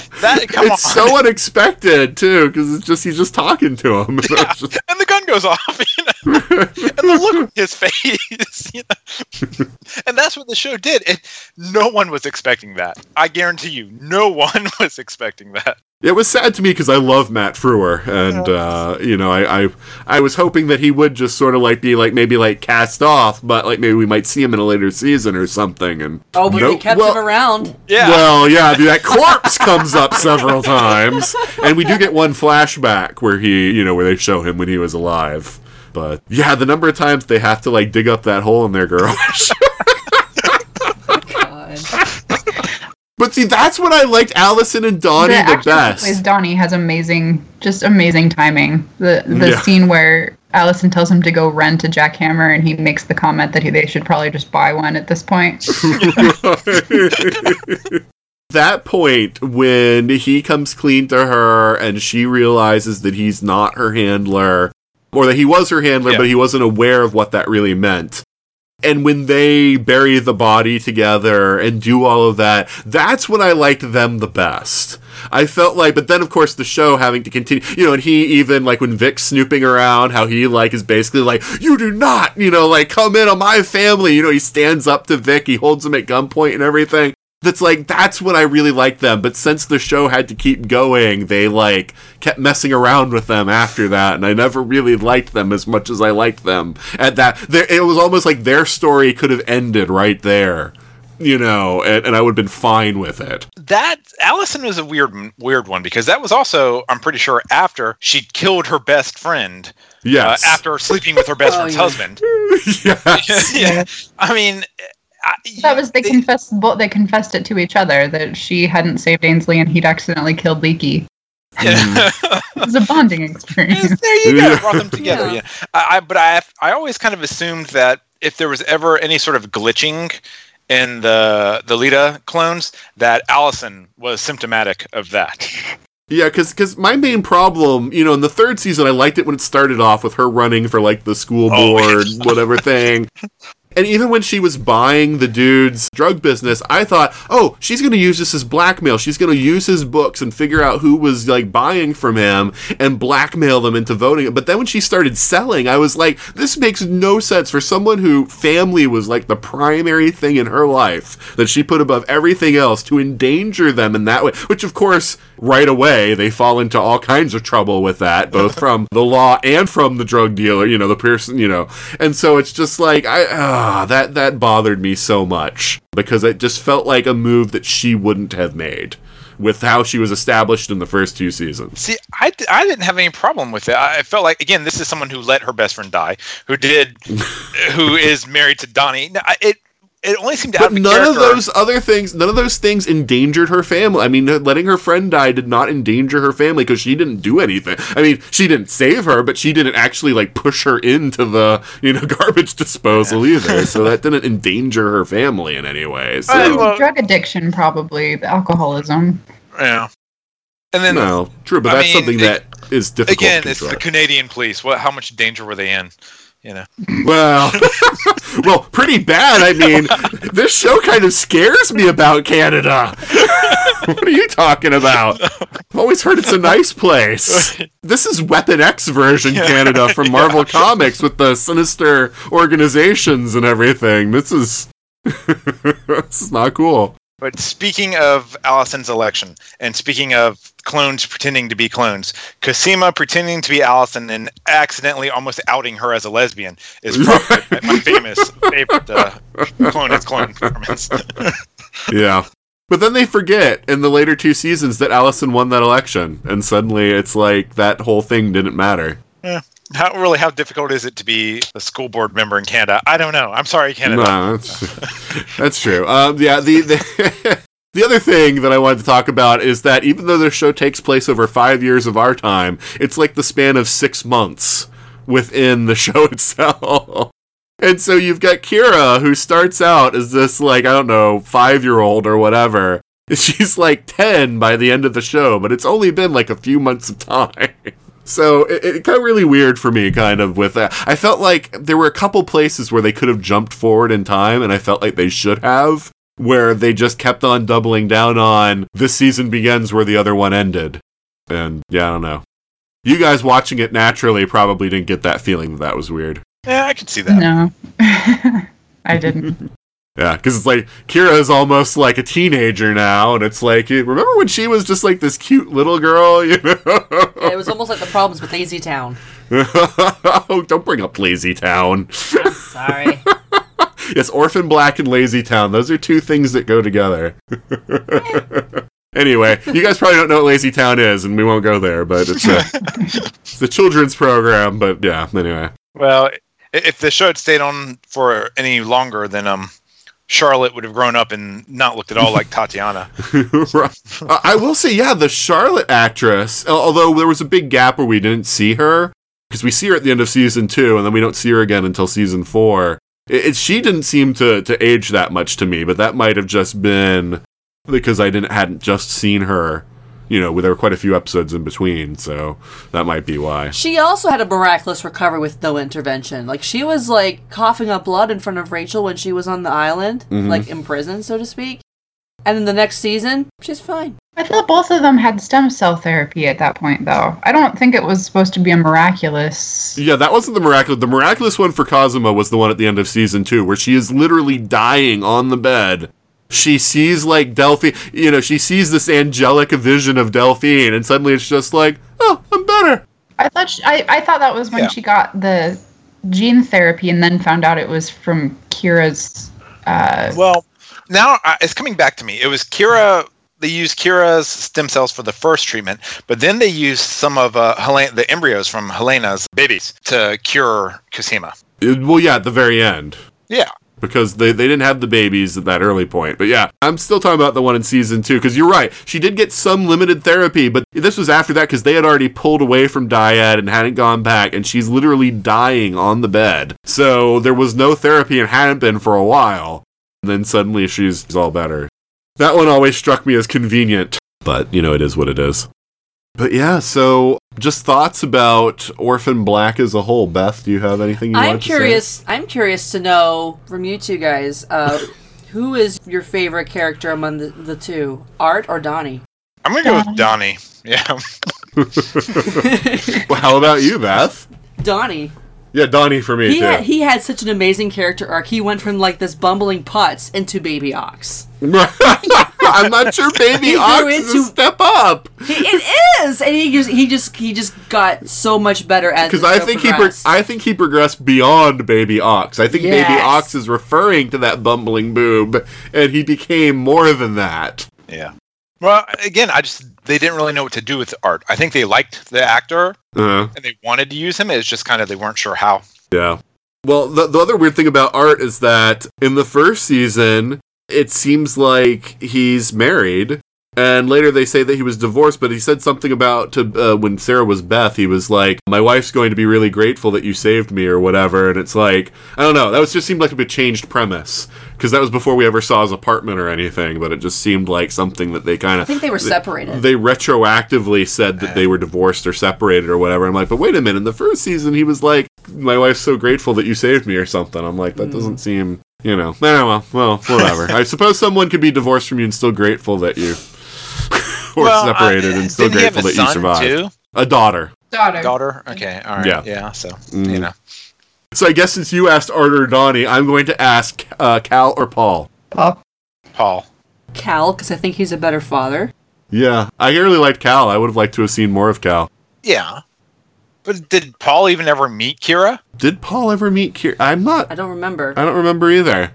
(laughs) That (laughs) come it's on. so unexpected too, because it's just he's just talking to him. (laughs) It's just- and the gun goes off, (laughs) you know? and the look on his face, you know? and that's what the show did. It, no one was expecting that. I guarantee you, no one was expecting that. It was sad to me because I love Matt Frewer, and uh, you know, I, I I was hoping that he would just sort of like be like maybe like cast off, but like maybe we might see him in a later season or something. And Oh, but they Nope. kept Well- him around. Yeah. Well, yeah, dude, that corpse (laughs) comes up several times, and we do get one flashback where he, you know, where they show him when he was alive. But yeah, the number of times they have to like dig up that hole in their garage. But see, that's what I liked Alison and Donnie the, actress who plays best. Donnie has amazing, just amazing timing. The the Yeah. scene where Alison tells him to go rent a jackhammer, and he makes the comment that he, they should probably just buy one at this point. (laughs) that point when he comes clean to her and she realizes that he's not her handler or that he was her handler Yeah. but he wasn't aware of what that really meant and when they bury the body together and do all of that that's when i liked them the best. I felt like but then of course the show having to continue you know and he even like when vic's snooping around how he like is basically like you do not you know like come in on my family you know he stands up to vic he holds him at gunpoint and everything that's like that's what I really liked them. But since the show had to keep going, they like kept messing around with them after that, and I never really liked them as much as I liked them. At that, there, it was almost like their story could have ended right there, you know, and, and I would have been fine with it. that Alison was a weird weird one because that was also I'm pretty sure after she killed her best friend Yes, uh, after sleeping with her best (laughs) Oh, friend's yeah. husband. (laughs) yes. (laughs) yeah. I mean, I, That was they confessed both. They confessed it to each other that she hadn't saved Ainsley and he'd accidentally killed Leekie. Yeah. Hmm. (laughs) It was a bonding experience. there you go. Brought them (laughs) together. Yeah. Yeah. I, I but I I always kind of assumed that if there was ever any sort of glitching in the the Leda clones, that Alison was symptomatic of that. Yeah, because because my main problem, you know, in the third season, I liked it when it started off with her running for like the school Oh, board, whatever thing. (laughs) And even when she was buying the dude's drug business, I thought, oh, she's going to use this as blackmail. She's going to use his books and figure out who was like buying from him and blackmail them into voting. But then when she started selling, I was like, this makes no sense for someone who family was like the primary thing in her life that she put above everything else to endanger them in that way. Which, of course, right away they fall into all kinds of trouble with that, both (laughs) from the law and from the drug dealer. You know, the person. You know, and so it's just like I ah, ah that that bothered me so much because it just felt like a move that she wouldn't have made with how she was established in the first two seasons. See, I, I didn't have any problem with it. I felt like again, this is someone who let her best friend die, who did, (laughs) who is married to Donnie. No, I- It it only seemed to But have none of those other things, none of those things endangered her family. I mean, letting her friend die did not endanger her family because she didn't do anything. I mean, she didn't save her, but she didn't actually like push her into the you know (laughs) garbage disposal either. So that didn't (laughs) endanger her family in any way. So Uh, well- Drug addiction, probably the alcoholism. Yeah. And then no, true, but I that's mean, something it- that is difficult again, to it's the Canadian police. What? How much danger were they in? You know. Well, (laughs) well, pretty bad. I mean, this show kind of scares me about Canada. (laughs) what are you talking about? I've always heard it's a nice place. (laughs) This is Weapon X version Canada from Marvel Comics with the sinister organizations and everything. This is this is not cool. But speaking of Alison's election, and speaking of clones pretending to be clones, Cosima pretending to be Alison and accidentally almost outing her as a lesbian is (laughs) probably my famous favorite uh, clone as clone performance. (laughs) Yeah. But then they forget in the later two seasons that Alison won that election, and suddenly it's like that whole thing didn't matter. How really how difficult is it to be a school board member in Canada? I don't know. I'm sorry, Canada. No, that's (laughs) that's true. Um, yeah, the (laughs) the, the other thing that I wanted to talk about is that even though the show takes place over five years of our time, it's like the span of six months within the (laughs) show itself. And so you've got Kira, who starts out as this like I don't know five year old or whatever. She's like ten by the end of the show, but it's only been like a few months of time. So it, it got really weird for me, kind of with that. I felt like there were a couple places where they could have jumped forward in time, and I felt like they should have, where they just kept on doubling down on this season begins where the other one ended. And yeah, I don't know. You guys watching it naturally probably didn't get that feeling that that was weird. Yeah, I can see that. No, (laughs) I didn't. (laughs) Yeah, because it's like Kira is almost like a teenager now, and it's like, remember when she was just like this cute little girl, (laughs) you know? it was almost like the problems with Lazy Town. (laughs) oh, don't bring up Lazy Town. (laughs) I'm sorry. Yes, Orphan Black and Lazy Town. Those are two things that go together. anyway, you guys probably don't know what Lazy Town is, and we won't go there, but it's a, it's a children's program. But yeah, anyway. Well, if the show had stayed on for any longer, then um, Charlotte would have grown up and not looked at all like (laughs) Tatiana. (laughs) I will say, yeah, the Charlotte actress, although there was a big gap where we didn't see her, because we see her at the end of season two, and then we don't see her again until season four. It, it- she didn't seem to, to age that much to me, but that might have just been because I didn't hadn't just seen her. You know, there were quite a few episodes in between, so that might be why. She also had a miraculous recovery with no intervention. Like she was like coughing up blood in front of Rachel when she was on the island, Mhm. like in prison, so to speak. And in the next season, she's fine. I thought both of them had stem cell therapy at that point, though. I don't think it was supposed to be a miraculous. Yeah, that wasn't the miraculous. The miraculous one for Cosima was the one at the end of season two, where she is literally dying on the bed. She sees like Delphine, you know, she sees this angelic vision of Delphine, and suddenly it's just like, oh, I'm better. I thought she, I, I thought that was when Yeah. she got the gene therapy, and then found out it was from Kira's. Uh, Well, now uh, it's coming back to me. It was Kira. They used Kira's stem cells for the first treatment, but then they used some of uh, Helen, the embryos from Helena's babies to cure Cosima. Uh, Well, yeah, at the very end. Yeah. Because they, they didn't have the babies at that early point. But yeah, I'm still talking about the one in season two, because you're right. She did get some limited therapy, but this was after that because they had already pulled away from Dyad and hadn't gone back, and she's literally dying on the bed. So there was no therapy and hadn't been for a while. And then suddenly she's all better. That one always struck me as convenient. But, you know, it is what it is. But yeah, so just thoughts about Orphan Black as a whole. Beth, do you have anything you I'm want to say? curious. I'm curious to know from you two guys, uh, (laughs) who is your favorite character among the, the two, Art or Donnie? I'm gonna go with Donnie. Yeah. (laughs) Well, how about you, Beth? Donnie. Yeah, Donnie for me He too. had he had such an amazing character arc. He went from like this bumbling putz into baby ox. (laughs) I'm not sure Baby (laughs) He grew Ox is a into- step up He, it is, and he just he just he just got so much better as because I show think he pro- progressed. I think he progressed beyond Baby Ox. I think Baby Ox is referring to that bumbling boob, and he became more than that. Yeah. Well, again, I just they didn't really know what to do with art. I think they liked the actor Uh, and they wanted to use him. It's just kind of they weren't sure how. Yeah. Well, the, the other weird thing about Art is that in the first season, it seems like he's married. And later they say that he was divorced, but he said something about to uh, when Sarah was Beth. He was like, "My wife's going to be really grateful that you saved me," or whatever. And it's like, I don't know. That was just seemed like a bit changed premise because that was before we ever saw his apartment or anything. But it just seemed like something that they kind of. I think they were separated. they retroactively said that they were divorced or separated or whatever. I'm like, but wait a minute. In the first season, he was like, "My wife's so grateful that you saved me" or something. I'm like, that doesn't seem, you know. Eh, well, well, whatever. (laughs) I suppose someone could be divorced from you and still grateful that you, or Well, separated uh, and still didn't he have grateful a that you son, survived. Too? A daughter. Daughter. Daughter. Okay. All right. Yeah. Yeah. so Mm. you know. So I guess since you asked Art or Donnie, I'm going to ask uh, Cal or Paul. Paul. Paul. Cal, because I think he's a better father. Yeah, I really liked Cal. I would have liked to have seen more of Cal. Yeah. But did Paul even ever meet Kira? Did Paul ever meet Kira? I'm not. I don't remember. I don't remember either. he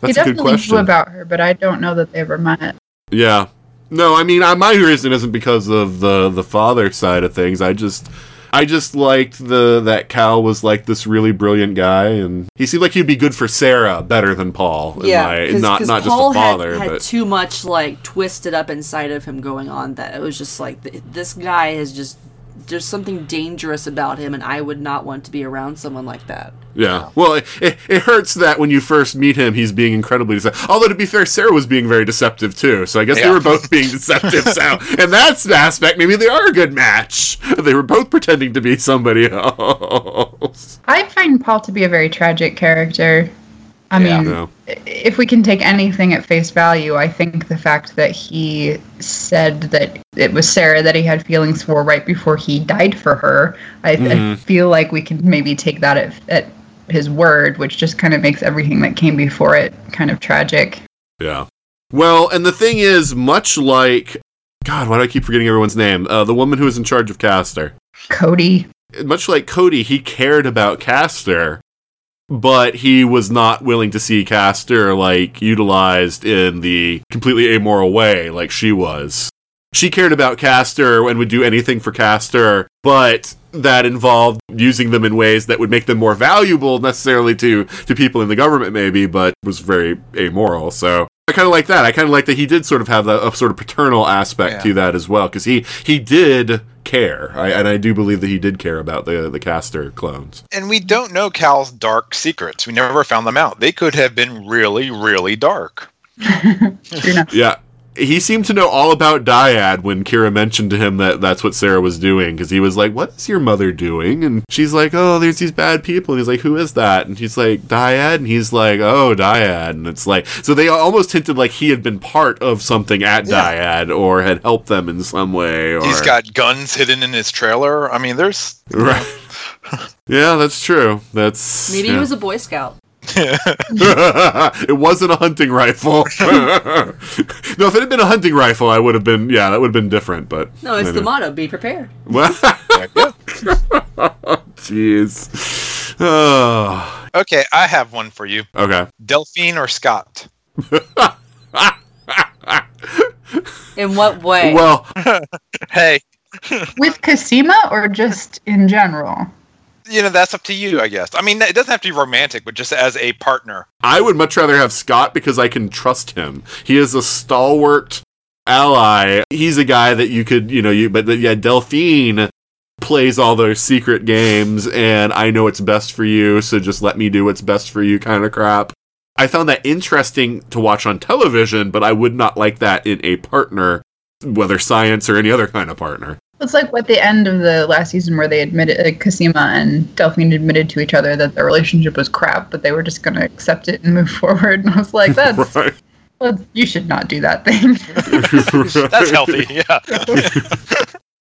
That's a good definitely question. knew about her, but I don't know that they ever met. Yeah. No, I mean, I, my reason isn't because of the the father side of things. I just, I just liked the that Cal was like this really brilliant guy, and he seemed like he'd be good for Sarah better than Paul. yeah, my- cause, not 'cause not Paul just a father, had, had but too much like twisted up inside of him going on that it was just like th- this guy is just there's something dangerous about him, and I would not want to be around someone like that. yeah. Well, it, it, it hurts that when you first meet him, he's being incredibly deceptive. Although to be fair, Sarah was being very deceptive too. So I guess they were both being deceptive. so, (laughs) and that's the aspect. Maybe they are a good match. They were both pretending to be somebody (laughs) else. I find Paul to be a very tragic character. I Yeah. mean, No. if we can take anything at face value, I think the fact that he said that it was Sarah that he had feelings for right before he died for her, I, I feel like we can maybe take that at, at his word, which just kind of makes everything that came before it kind of tragic. Yeah. Well, and the thing is, much like God, why do I keep forgetting everyone's name? Uh, the woman who was in charge of Castor. Coady, Much like Coady, he cared about Castor, but he was not willing to see Castor like utilized in the completely amoral way like she was. She cared about Castor and would do anything for Castor, but that involved using them in ways that would make them more valuable necessarily to to people in the government maybe, but was very amoral. So I kind of like that. I kind of like that he did sort of have that, a sort of paternal aspect Yeah. to that as well, because he he did care, I, and I do believe that he did care about the the Castor clones. And we don't know Cal's dark secrets. We never found them out. They could have been really, really dark. (laughs) Yeah. He seemed to know all about Dyad when Kira mentioned to him that that's what Sarah was doing because he was like, "What is your mother doing?" And she's like, "Oh, there's these bad people." And he's like, "Who is that?" And she's like, "Dyad." And he's like, "Oh, Dyad." And it's like, so they almost hinted like he had been part of something at Yeah. Dyad or had helped them in some way. Or He's got guns hidden in his trailer. I mean, there's right. (laughs) yeah, that's true. That's Maybe yeah. he was a Boy Scout. (laughs) it wasn't a hunting rifle. (laughs) no, if it had been a hunting rifle, I would have been. Yeah, that would have been different. But No, it's the motto: be prepared. Well, (laughs) Jeez. Oh, okay. I have one for you. okay. Delphine or Scott? In what way? Well, Hey, With Cosima or just in general? You know that's up to you, I guess. I mean, it doesn't have to be romantic, but just as a partner. I would much rather have Scott because I can trust him. He is a stalwart ally. He's a guy that you could, you know, you. But yeah, Delphine plays all those secret games, and I know it's best for you, so just let me do what's best for you, kind of crap. I found that interesting to watch on television, but I would not like that in a partner, whether science or any other kind of partner. It's like at the end of the last season where they admitted, uh, Cosima and Delphine admitted to each other that their relationship was crap, but they were just going to accept it and move (laughs) forward. And I was like, that's, (laughs) Right. well, you should not do that thing. (laughs) That's healthy. Yeah.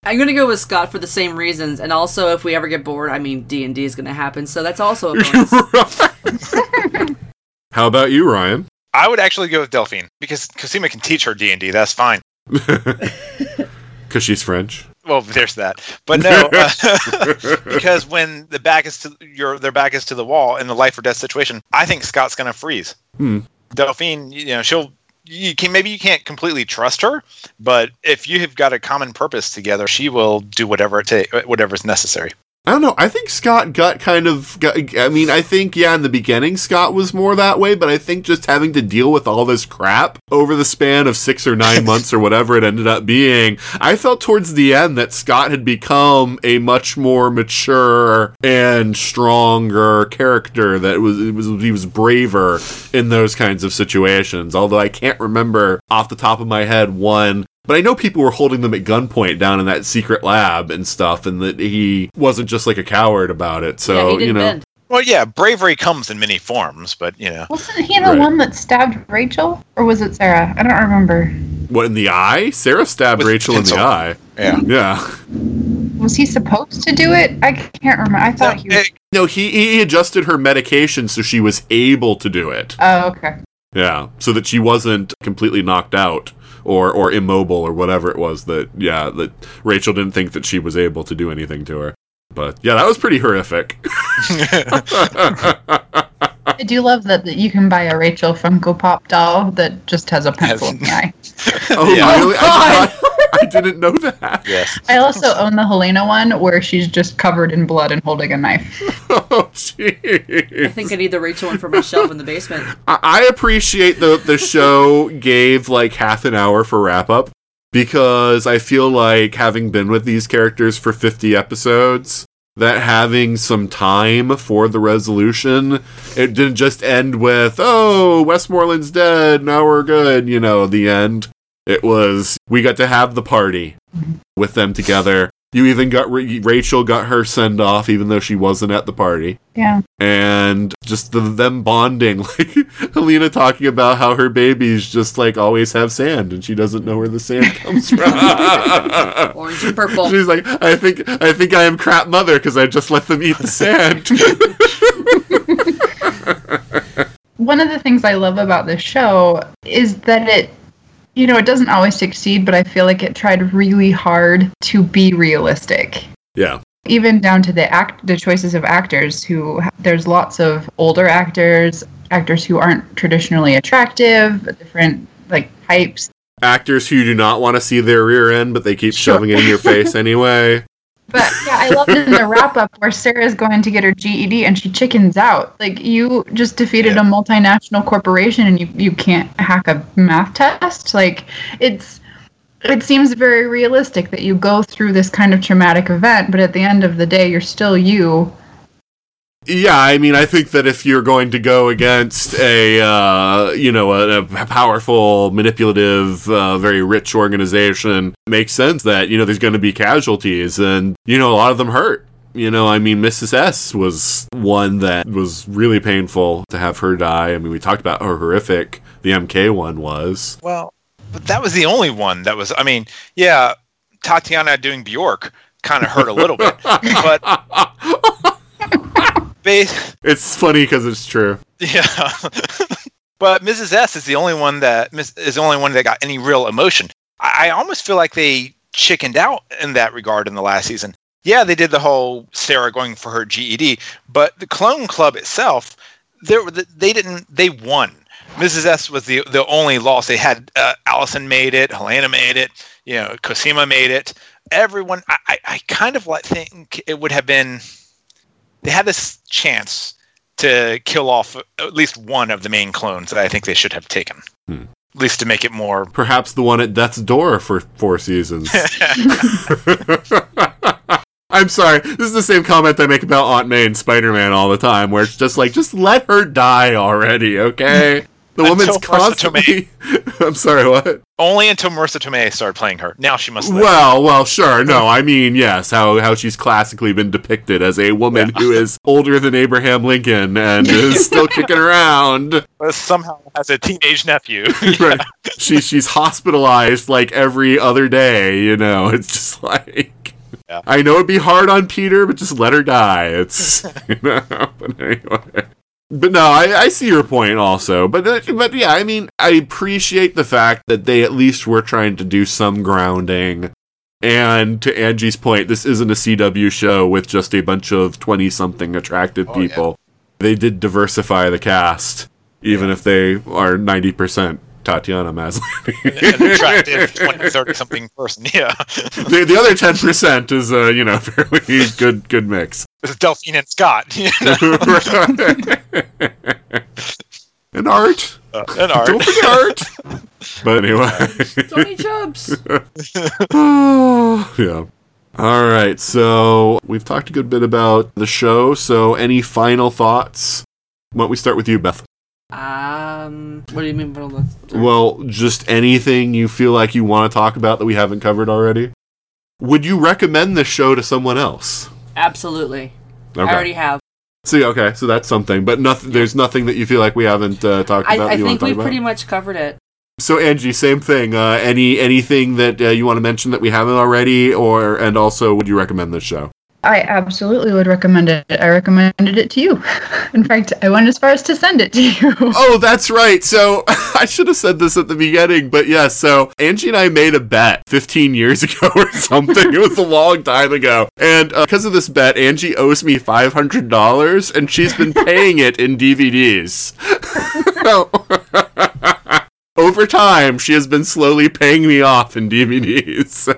I'm gonna go with Scott for the same reasons, and also if we ever get bored, I mean D and D is gonna happen, so that's also a bonus. How about you, Ryan? I would actually go with Delphine because Cosima can teach her D and D. That's fine. Because she's French. Well, there's that. But no, uh, (laughs) because (laughs) when the back is to your their back is to the wall in the life or death situation, I think Scott's gonna freeze. Hmm. Delphine, you know, she'll you can maybe you can't completely trust her, but if you have got a common purpose together, she will do whatever it ta- whatever's necessary. I don't know. I think Scott got kind of. Got, I mean, I think yeah, in the beginning Scott was more that way, but I think just having to deal with all this crap over the span of six or nine (laughs) months or whatever it ended up being, I felt towards the end that Scott had become a much more mature and stronger character. That was, it was he was braver in those kinds of situations. Although I can't remember off the top of my head one but I know people were holding them at gunpoint down in that secret lab and stuff, and that he wasn't just like a coward about it. So, yeah, he didn't you know. bend. Well, yeah, bravery comes in many forms, but you know, Wasn't he the Right. one that stabbed Rachel? Or was it Sarah? I don't remember. What, in the eye? Sarah stabbed With Rachel in the eye. yeah. Yeah. Was he supposed to do it? I can't remember. I thought he was. No, he, he adjusted her medication so she was able to do it. Oh, okay. Yeah. So that she wasn't completely knocked out or, or immobile or whatever it was that, yeah, that Rachel didn't think that she was able to do anything to her. But yeah, that was pretty horrific. (laughs) I do love that, that you can buy a Rachel Funko Pop doll that just has a pencil in the eye. oh, (laughs) Yeah. really? I, (laughs) oh did not- I didn't know that. yes. I also own the Helena one where she's just covered in blood and holding a knife. (laughs) Oh, I think I need the Rachel one for my shelf in the basement. (laughs) I I appreciate the the show gave like half an hour for wrap up because I feel like having been with these characters for 50 episodes that having some time for the resolution it didn't just end with oh Westmoreland's dead now we're good you know the end it was we got to have the party with them together you even got Rachel got her send off even though she wasn't at the party Yeah. and just the, them bonding (laughs) like helena talking about how her babies just like always have sand and she doesn't know where the sand (laughs) comes from (laughs) Orange and purple. she's like i think i think i am crap mother because i just let them eat the sand One of the things I love about this show is that it, you know, it doesn't always succeed, but I feel like it tried really hard to be realistic. yeah even down to the act the choices of actors who there's lots of older actors actors who aren't traditionally attractive different like types actors who you do not want to see their rear end but they keep Sure. shoving it in your face (laughs) anyway but yeah i love in the (laughs) wrap up where sarah's going to get her ged and she chickens out. Like you just defeated a multinational corporation and you, you can't hack a math test. Like it's it seems very realistic that you go through this kind of traumatic event but at the end of the day you're still you Yeah, I mean, I think that if you're going to go against a, uh, you know, a, a powerful, manipulative, uh, very rich organization, it makes sense that, you know, there's going to be casualties and, you know, a lot of them hurt. You know, I mean, Mrs. S was one that was really painful to have her die. I mean, we talked about how horrific the MK one was. Well, but that was the only one that was. I mean, yeah, Tatiana doing Bjork kind of hurt a little bit, (laughs) but (laughs) It's funny because it's true. yeah. (laughs) but Mrs. S is the only one that is the only one that got any real emotion. I, I almost feel like they chickened out in that regard in the last season. Yeah, they did the whole Sarah going for her GED, but the Clone Club itself, there they didn't. They won. Mrs. S was the the only loss. They had uh, Alison made it, Helena made it, you know, Cosima made it. Everyone, I, I, I kind of like think it would have been. They had this chance to kill off at least one of the main clones that I think they should have taken. Hmm. At least to make it more. Perhaps the one at Death's Door for four seasons. (laughs) (laughs) I'm sorry. This is the same comment I make about Aunt May and Spider Man all the time, where it's just like, just let her die already, okay? (laughs) The woman's constantly. (laughs) I'm sorry, what? Only until Marisa Tomei started playing her. Now she must. live. Well, well, sure. No, I mean, yes, how how she's classically been depicted as a woman who is (laughs) older than Abraham Lincoln and is (laughs) still kicking around. But somehow has a teenage nephew. Right. She she's hospitalized like every other day, you know. It's just like Yeah. I know it'd be hard on Peter, but just let her die. It's you know, but anyway. But no, I, I see your point also. But uh, but yeah, I mean, I appreciate the fact that they at least were trying to do some grounding. And to Angie's point, this isn't a CW show with just a bunch of twenty something attractive Oh, yeah. people. They did diversify the cast, even if they are ninety percent Tatiana Maslany. An (laughs) attractive 20, 30 something person. Yeah. (laughs) the, the other ten percent is a you know (laughs) fairly good good mix. This Delphine and Scott. you know? and art. Uh, and art. Don't forget art. But anyway. Tony Chubbs. (sighs) yeah. All right. So we've talked a good bit about the show. So any final thoughts? Why don't we start with you, Beth? Um, what do you mean? by all that? Well, just anything you feel like you want to talk about that we haven't covered already. Would you recommend this show to someone else? Absolutely. Okay. I already have. See, okay, so that's something, but nothing. There's nothing that you feel like we haven't uh, talked I, about. I you think we about? pretty much covered it. So Angie, same thing. Uh, any anything that uh, you want to mention that we haven't already, or and also would you recommend this show? I absolutely would recommend it. I recommended it to you. (laughs) In fact, I went as far as to send it to you. (laughs) Oh, that's right. So (laughs) I should have said this at the beginning, but yes. so Angie and I made a bet 15 years ago or something. it was a long time ago, and uh, because of this bet, Angie owes me $500, and she's been paying it in DVDs. Over time, she has been slowly paying me off in DVDs. (laughs) So,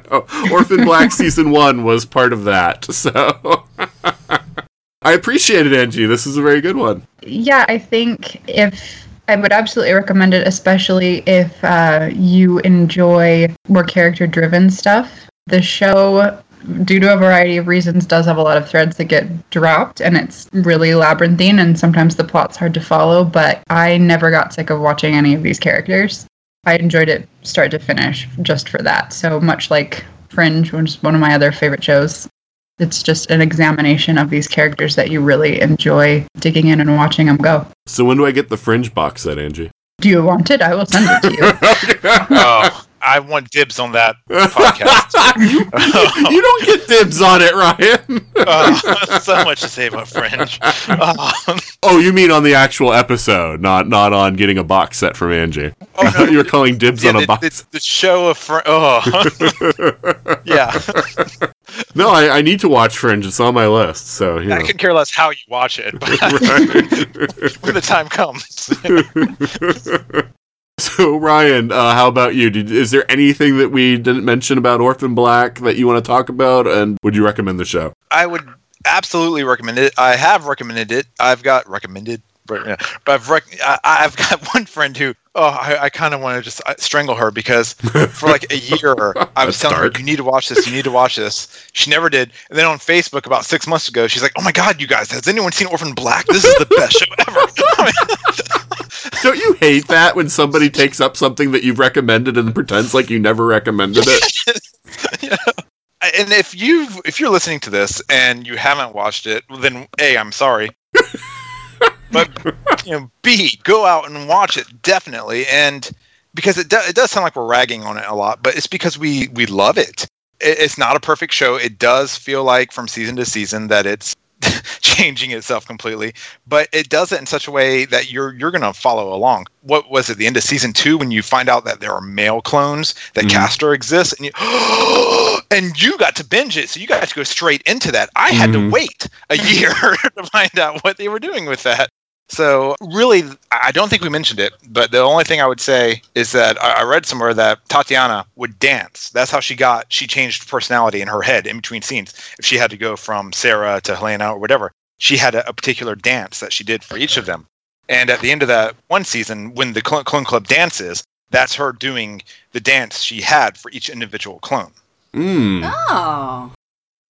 Orphan Black season one was part of that. (laughs) So, (laughs) I appreciate it, Angie. This is a very good one. Yeah, I think if I would absolutely recommend it, especially if uh, you enjoy more character driven stuff. The show, due to a variety of reasons, does have a lot of threads that get dropped, and it's really labyrinthine, and sometimes the plot's hard to follow. But I never got sick of watching any of these characters. I enjoyed it start to finish just for that. So much like Fringe, which is one of my other favorite shows, it's just an examination of these characters that you really enjoy digging in and watching them go. So when do I get the Fringe box set, Angie? Do you want it? I will send it to you. (laughs) Oh, I want dibs on that (laughs) podcast. you, you don't get dibs on it, Ryan. (laughs) Oh, (laughs) so much to say about Fringe. Oh, oh, you mean on the actual episode, not not on getting a box set from Angie. Oh, I thought you were calling dibs yeah, on a box. the, the show of Fringe. Oh, yeah. no, I, I need to watch Fringe. It's on my list. So you know. I could care less how you watch it, but when the time comes. So Ryan, uh, how about you? Did, is there anything that we didn't mention about Orphan Black that you want to talk about, and would you recommend the show? I would absolutely recommend it. I have recommended it. I've got recommended, but, yeah, but I've rec- I, I've got (laughs) one friend who oh I, I kind of want to just uh, strangle her because for like a year (laughs) I was telling dark. her you need to watch this, you need to watch this. She never did, and then on Facebook about six months ago she's like, oh my god, you guys, has anyone seen Orphan Black? This is the best show ever. (laughs) Don't you hate that when somebody takes up something that you've recommended and pretends like you never recommended it? (laughs) yeah. and if you if you're listening to this and you haven't watched it, then a I'm sorry. (laughs) but you know, b go out and watch it definitely, and because it do, it does sound like we're ragging on it a lot, but it's because we we love it. it. It's not a perfect show. It does feel like from season to season that it's (laughs) changing itself completely, but it does it in such a way that you're you're gonna follow along. What was it? The end of season two when you find out that there are male clones that Mhm. Castor exists, and you (gasps) and you got to binge it, so you got to go straight into that. I had Mhm. to wait a year (laughs) to find out what they were doing with that. So really, I don't think we mentioned it, but the only thing I would say is that I I read somewhere that Tatiana would dance. That's how she got. She changed personality in her head in between scenes. If she had to go from Sarah to Helena or whatever, she had a, a particular dance that she did for each of them. And at the end of that one season, when the Clone Clone Club dances, that's her doing the dance she had for each individual clone. Mm. Oh.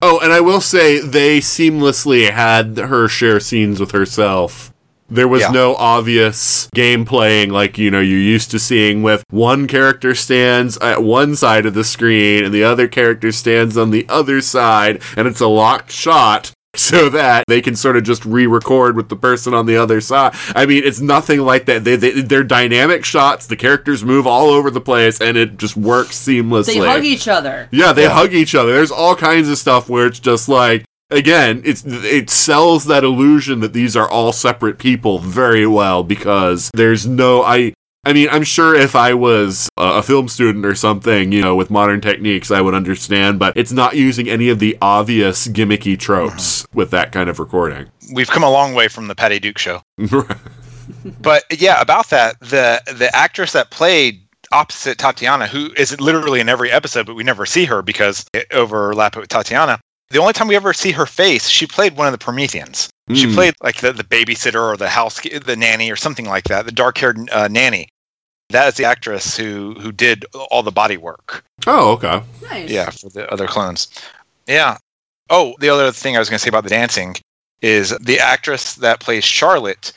Oh, and I will say they seamlessly had her share scenes with herself There was Yeah. no obvious game playing like, you know, you're used to seeing with one character stands at one side of the screen and the other character stands on the other side and it's a locked shot (laughs) so that they can sort of just re-record with the person on the other side. I mean, it's nothing like that. They, they they're dynamic shots. The characters move all over the place and it just works seamlessly. They hug each other. Yeah, they hug each other. There's all kinds of stuff where it's just like again, it's it sells that illusion that these are all separate people very well because there's no I I mean, I'm sure if I was a, a film student or something, you know, with modern techniques, I would understand, but it's not using any of the obvious gimmicky tropes mm-hmm. with that kind of recording. We've come a long way from the Patty Duke show. (laughs) But yeah, about that, the the actress that played opposite Tatiana, who is literally in every episode, but we never see her because it overlap with Tatiana. The only time we ever see her face, she played one of the Prometheans. She Mm. played like the, the babysitter or the house, the nanny or something like that, the dark haired uh, nanny. That is the actress who who did all the body work. oh, okay. Nice. Yeah, for the other clones. Yeah. Oh, the other thing I was going to say about the dancing is the actress that plays Charlotte.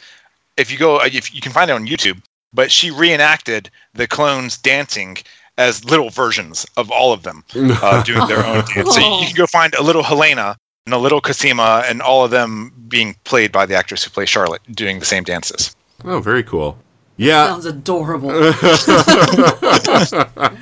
If you go, if you can find it on YouTube, but she reenacted the clones dancing as little versions of all of them uh, (laughs) doing their own dance. So you can go find a little Helena and a little Cosima and all of them being played by the actress who plays Charlotte doing the same dances. oh, very cool. Yeah, Sounds adorable. (laughs) (laughs)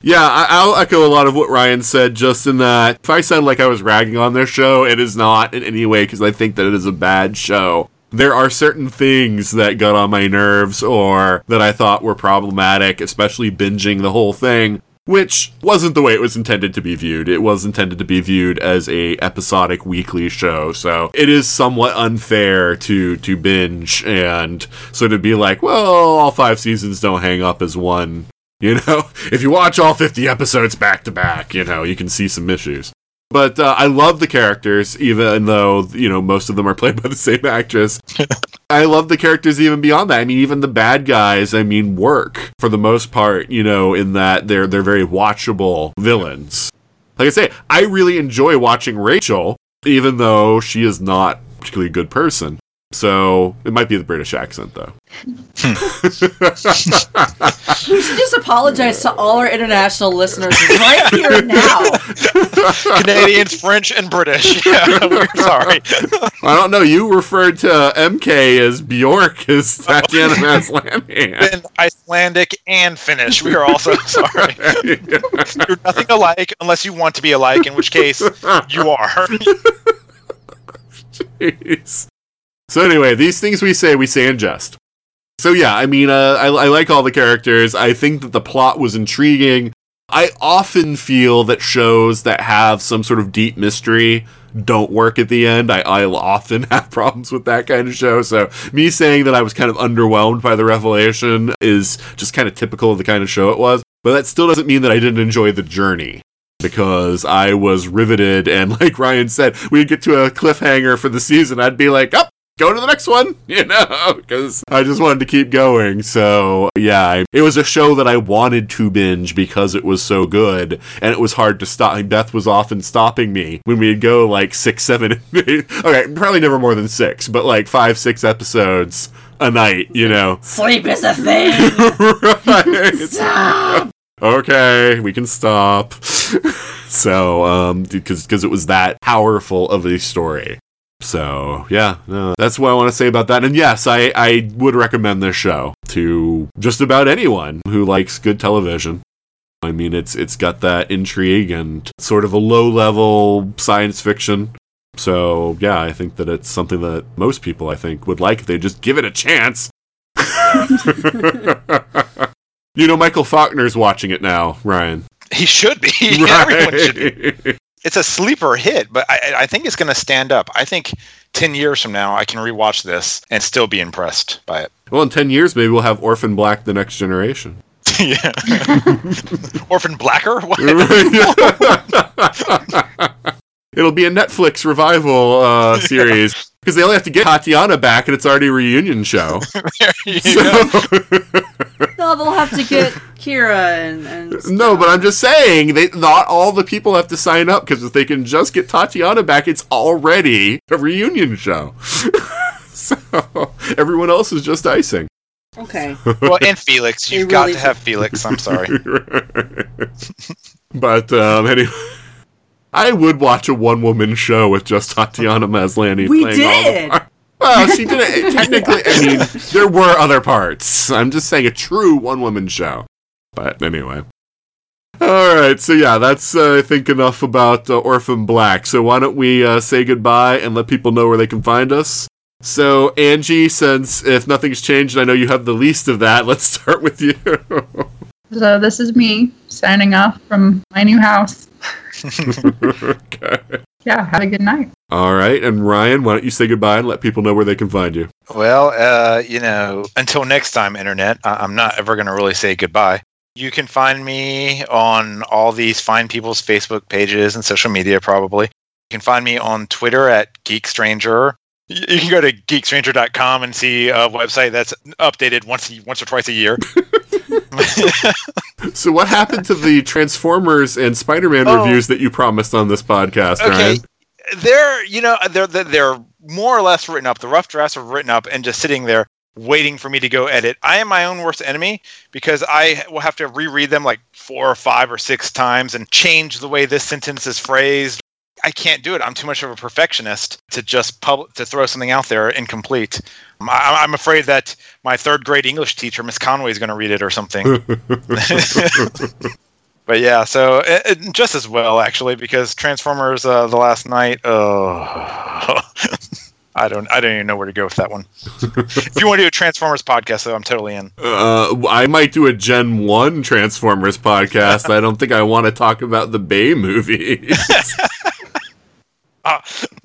Yeah, I, I'll echo a lot of what Ryan said, just in that if I sound like I was ragging on their show, it is not in any way because I think that it is a bad show. There are certain things that got on my nerves or that I thought were problematic, especially binging the whole thing, which wasn't the way it was intended to be viewed. It was intended to be viewed as a episodic weekly show, so it is somewhat unfair to to binge and sort of be like, well, all five seasons don't hang up as one (laughs) you know, if you watch all 50 episodes back to back, you know, you can see some issues. But uh, I love the characters, even though, you know, most of them are played by the same actress. (laughs) I love the characters even beyond that. I mean, even the bad guys, I mean, work for the most part, you know, in that they're they're very watchable villains. Like I say, I really enjoy watching Rachel, even though she is not particularly good person. So it might be the British accent, though. Hmm. We should just apologize to all our international listeners right here now. (laughs) Canadians, French, and British. (laughs) Yeah, we're sorry. I don't know. You referred to MK as Bjork as (laughs) Tatiana Maslany. Icelandic and Finnish. We are also sorry. You're nothing alike unless you want to be alike, in which case you are. Jeez. So anyway, these things we say, we say in jest. So yeah, I mean, uh, I, I like all the characters. I think that the plot was intriguing. I often feel that shows that have some sort of deep mystery don't work at the end. I, I often (laughs) have problems with that kind of show. So me saying that I was kind of underwhelmed by the revelation is just kind of typical of the kind of show it was. But that still doesn't mean that I didn't enjoy the journey because I was riveted. And (laughs) like Ryan said, we'd get to a cliffhanger for the season. I'd be like, up. Go to the next one, (laughs) you know, because I just wanted to keep going. So, yeah, I, it was a show that I wanted to binge because it was so good, and it was hard to stop. Beth was often stopping me when we'd go like six, (laughs) seven, eight, okay, probably never more than six, but like five, six episodes a night, you know. Sleep is a thing. (laughs) right. Stop. okay, we can stop. so, um, because because it was that powerful of a story. So yeah, no, that's what I want to say about that. And yes, I I would recommend this show to just about anyone who likes good television. I mean, it's it's got that intrigue and sort of a low level science fiction. So yeah, I think that it's something that most people I think would like if they just give it a chance. (laughs) you know, Michael Faulkner's watching it now, Ryan. He should be. (laughs) Everyone should be. (laughs) Right. It's a sleeper hit, but I, I think it's going to stand up. I think 10 years from now, I can rewatch this and still be impressed by it. well, in 10 years, maybe we'll have Orphan Black the next generation. (laughs) yeah. (laughs) Orphan Blacker? What? (laughs) It'll be a Netflix revival uh, (laughs) series because they only have to get Tatiana back, and it's already a reunion show. (laughs) So- (laughs) No, they'll have to get Kira and, and no, but I'm just saying they not all the people have to sign up because if they can just get Tatiana back, it's already a reunion show. so everyone else is just icing. Okay. well, and Felix, you've got to have Felix. I'm sorry. but um, anyway, I would watch a one-woman show with just Tatiana Maslany We playing all the did. parts. Well, she did it. (laughs) Technically, I mean, there were other parts. I'm just saying a true one-woman show. But anyway. All right, so yeah, that's uh, I think enough about uh, Orphan Black. So why don't we uh, say goodbye and let people know where they can find us? So Angie, since if nothing's changed, I know you have the least of that. (laughs) Let's start with you. So this is me signing off from my new house. Okay. (laughs) Yeah, have a good night. All right, and Ryan, why don't you say goodbye and let people know where they can find you? Well, uh, you know, until next time, Internet, I- I'm not ever going to really say goodbye. You can find me on all these fine people's Facebook pages and social media, probably. You can find me on Twitter at GeekStranger. You can go to geekstranger.com and see a website that's updated once once or twice a year. (laughs) (laughs) So, what happened to the Transformers and Spider-Man Oh. reviews that you promised on this podcast, Okay. Ryan? they're you know they're they're- they're more or less written up. The rough drafts are written up and just sitting there waiting for me to go edit. I am my own worst enemy because I will have to reread them like four or five or six times and change the way this sentence is phrased. I can't do it. I'm too much of a perfectionist to just pub- to throw something out there incomplete. I- I'm afraid that my third grade English teacher, Miss Conway, is going to read it or something. (laughs) (laughs) but yeah, so it, it- just as well actually because Transformers: uh, The Last Knight. Oh, (laughs) I don't, I don't even know where to go with that one. if you want to do a Transformers podcast, though, I'm totally in. Uh, I might do a Gen 1 Transformers podcast. I don't think I want to talk about the Bay movie. Ah,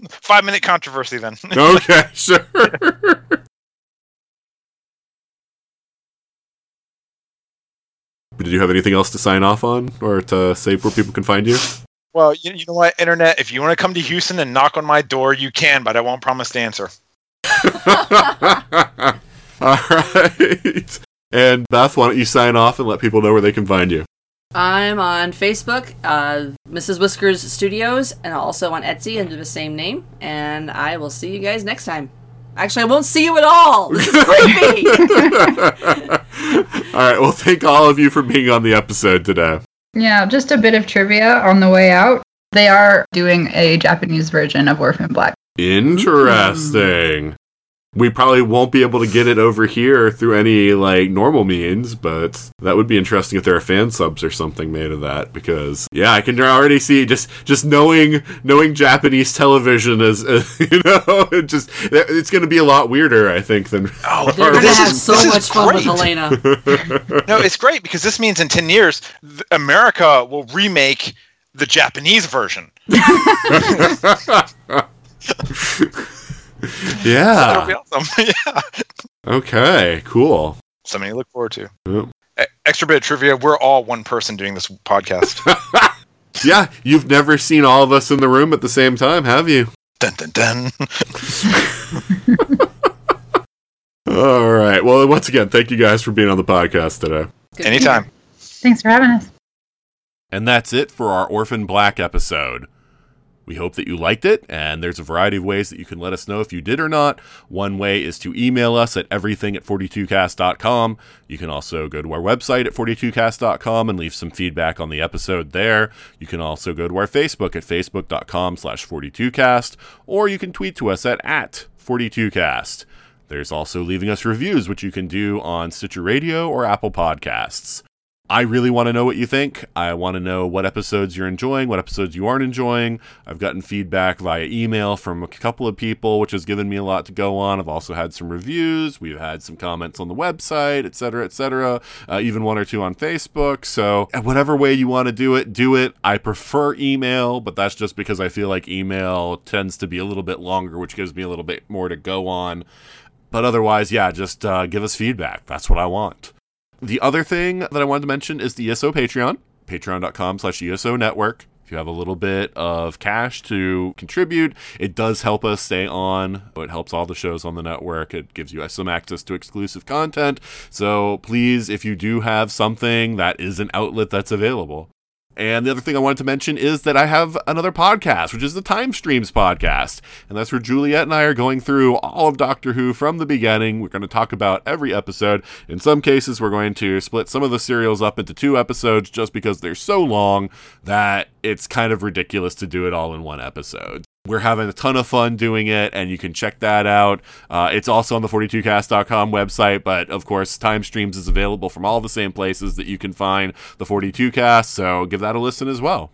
five minute controversy then. okay, sure. Did you have anything else to sign off on or to say where people can find you? well, you, you know what, internet. If you want to come to Houston and knock on my door, you can, but I won't promise to answer. (laughs) All right. And Beth, why don't you sign off and let people know where they can find you? I'm on Facebook, uh, Mrs. Whiskers Studios, and also on Etsy under the same name. And I will see you guys next time. Actually, I won't see you at all. This is creepy. (laughs) (laughs) All right. Well, thank all of you for being on the episode today. Yeah, just a bit of trivia on the way out. They are doing a Japanese version of Orphan Black. Interesting. We probably won't be able to get it over here through any like normal means, but that would be interesting if there are fan subs or something made of that. Because yeah, I can already see just just knowing knowing Japanese television is uh, (laughs) you know it just it's going to be a lot weirder, I think, than Oh, They're gonna have so much fun with great. Helena. (laughs) no, it's great because this means in 10 years, America will remake the Japanese version. (laughs) (laughs) Oh, that'll be yeah. awesome. (laughs) yeah. Okay. Cool. Something to look forward to. Yep. E- Extra bit of trivia: We're all one person doing this podcast. (laughs) Yeah, you've never seen all of us in the room at the same time, have you? dun dun dun. All right. Well, once again, thank you guys for being on the podcast today. Good Anytime. Thanks for having us. And that's it for our Orphan Black episode. We hope that you liked it, and there's a variety of ways that you can let us know if you did or not. One way is to email us at everything at 42cast.com. You can also go to our website at 42cast.com and leave some feedback on the episode there. You can also go to our Facebook at facebook.com slash 42cast, or you can tweet to us at, at 42cast. There's also leaving us reviews, which you can do on Stitcher Radio or Apple Podcasts. I really want to know what you think. I want to know what episodes you're enjoying, what episodes you aren't enjoying. I've gotten feedback via email from a couple of people, which has given me a lot to go on. I've also had some reviews. We've had some comments on the website, et cetera, et cetera. Uh, even one or two on Facebook. So, uh, whatever way you want to do it, do it. I prefer email, but that's just because I feel like email tends to be a little bit longer, which gives me a little bit more to go on. But otherwise, yeah, just uh, give us feedback. That's what I want. The other thing that I wanted to mention is the ESO Patreon, patreon.com slash ESO network. If you have a little bit of cash to contribute, it does help us stay on. It helps all the shows on the network. It gives you some access to exclusive content. So please, if you do have something that is an outlet that's available, And the other thing I wanted to mention is that I have another podcast, which is the Time Streams podcast. And that's where Juliet and I are going through all of Doctor Who from the beginning. We're going to talk about every episode. In some cases, we're going to split some of the serials up into two episodes just because they're so long that it's kind of ridiculous to do it all in one episode. We're having a ton of fun doing it, and you can check that out. Uh, it's also on the 42cast.com website, but of course, Time Streams is available from all the same places that you can find the 42cast, so give that a listen as well.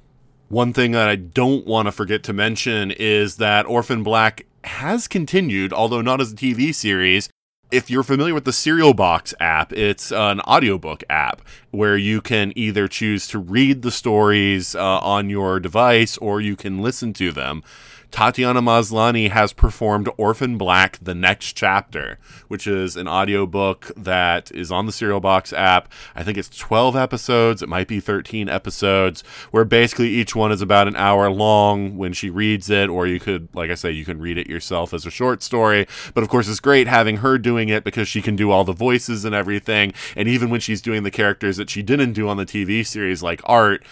One thing that I don't want to forget to mention is that Orphan Black has continued, although not as a TV series. If you're familiar with the Serial Box app, it's an audiobook app where you can either choose to read the stories uh, on your device or you can listen to them. Tatiana Maslany has performed Orphan Black The Next Chapter, which is an audiobook that is on the Serial Box app. I think it's 12 episodes, it might be 13 episodes, where basically each one is about an hour long when she reads it, or you could, like I say, you can read it yourself as a short story. But of course, it's great having her doing it because she can do all the voices and everything. And even when she's doing the characters that she didn't do on the TV series, like Art,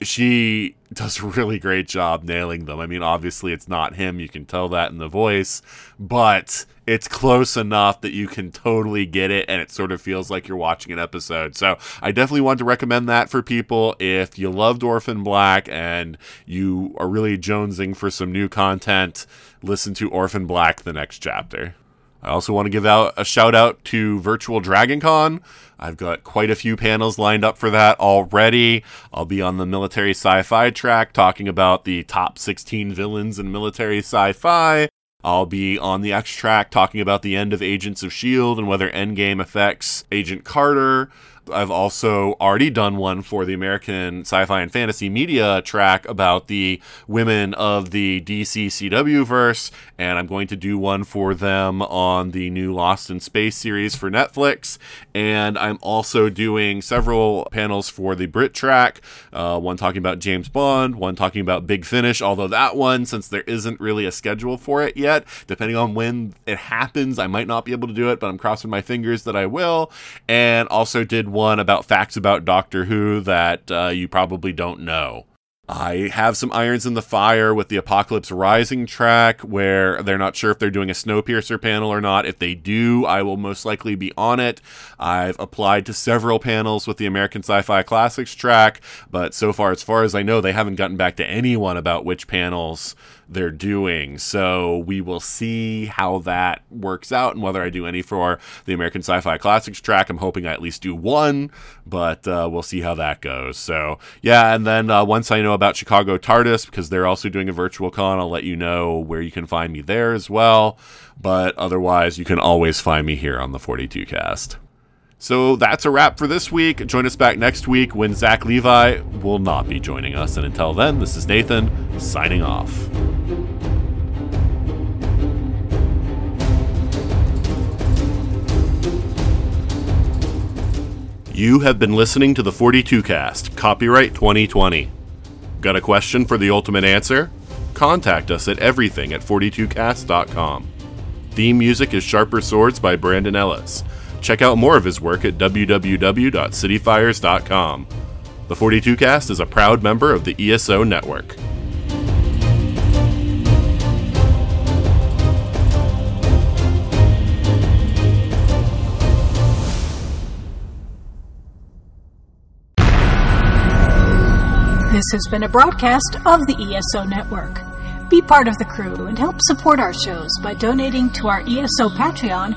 she does a really great job nailing them. I mean, obviously it's not him, you can tell that in the voice, but it's close enough that you can totally get it and it sort of feels like you're watching an episode. So, I definitely want to recommend that for people if you loved Orphan Black and you are really jonesing for some new content, listen to Orphan Black the next chapter. I also want to give out a shout out to Virtual Dragon Con. I've got quite a few panels lined up for that already. I'll be on the military sci fi track talking about the top 16 villains in military sci fi. I'll be on the X track talking about the end of Agents of S.H.I.E.L.D. and whether Endgame affects Agent Carter. I've also already done one for the American Sci Fi and Fantasy Media track about the women of the DC CW verse, and I'm going to do one for them on the new Lost in Space series for Netflix. And I'm also doing several panels for the Brit track, uh, one talking about James Bond, one talking about Big Finish, although that one, since there isn't really a schedule for it yet, depending on when it happens, I might not be able to do it, but I'm crossing my fingers that I will. And also did one about facts about Doctor Who that uh, you probably don't know. I have some irons in the fire with the Apocalypse Rising track where they're not sure if they're doing a Snowpiercer panel or not. If they do, I will most likely be on it. I've applied to several panels with the American Sci Fi Classics track, but so far, as far as I know, they haven't gotten back to anyone about which panels they're doing. So we will see how that works out and whether I do any for the American Sci Fi Classics track. I'm hoping I at least do one, but uh, we'll see how that goes. So, yeah, and then uh, once I know about Chicago TARDIS, because they're also doing a virtual con, I'll let you know where you can find me there as well. But otherwise, you can always find me here on the 42 cast. So that's a wrap for this week. Join us back next week when Zach Levi will not be joining us. And until then, this is Nathan signing off. You have been listening to the 42 cast, copyright 2020. Got a question for the ultimate answer? Contact us at everything at 42cast.com. Theme music is Sharper Swords by Brandon Ellis. Check out more of his work at www.cityfires.com. The 42 Cast is a proud member of the ESO network. This has been a broadcast of the ESO Network. Be part of the crew and help support our shows by donating to our ESO Patreon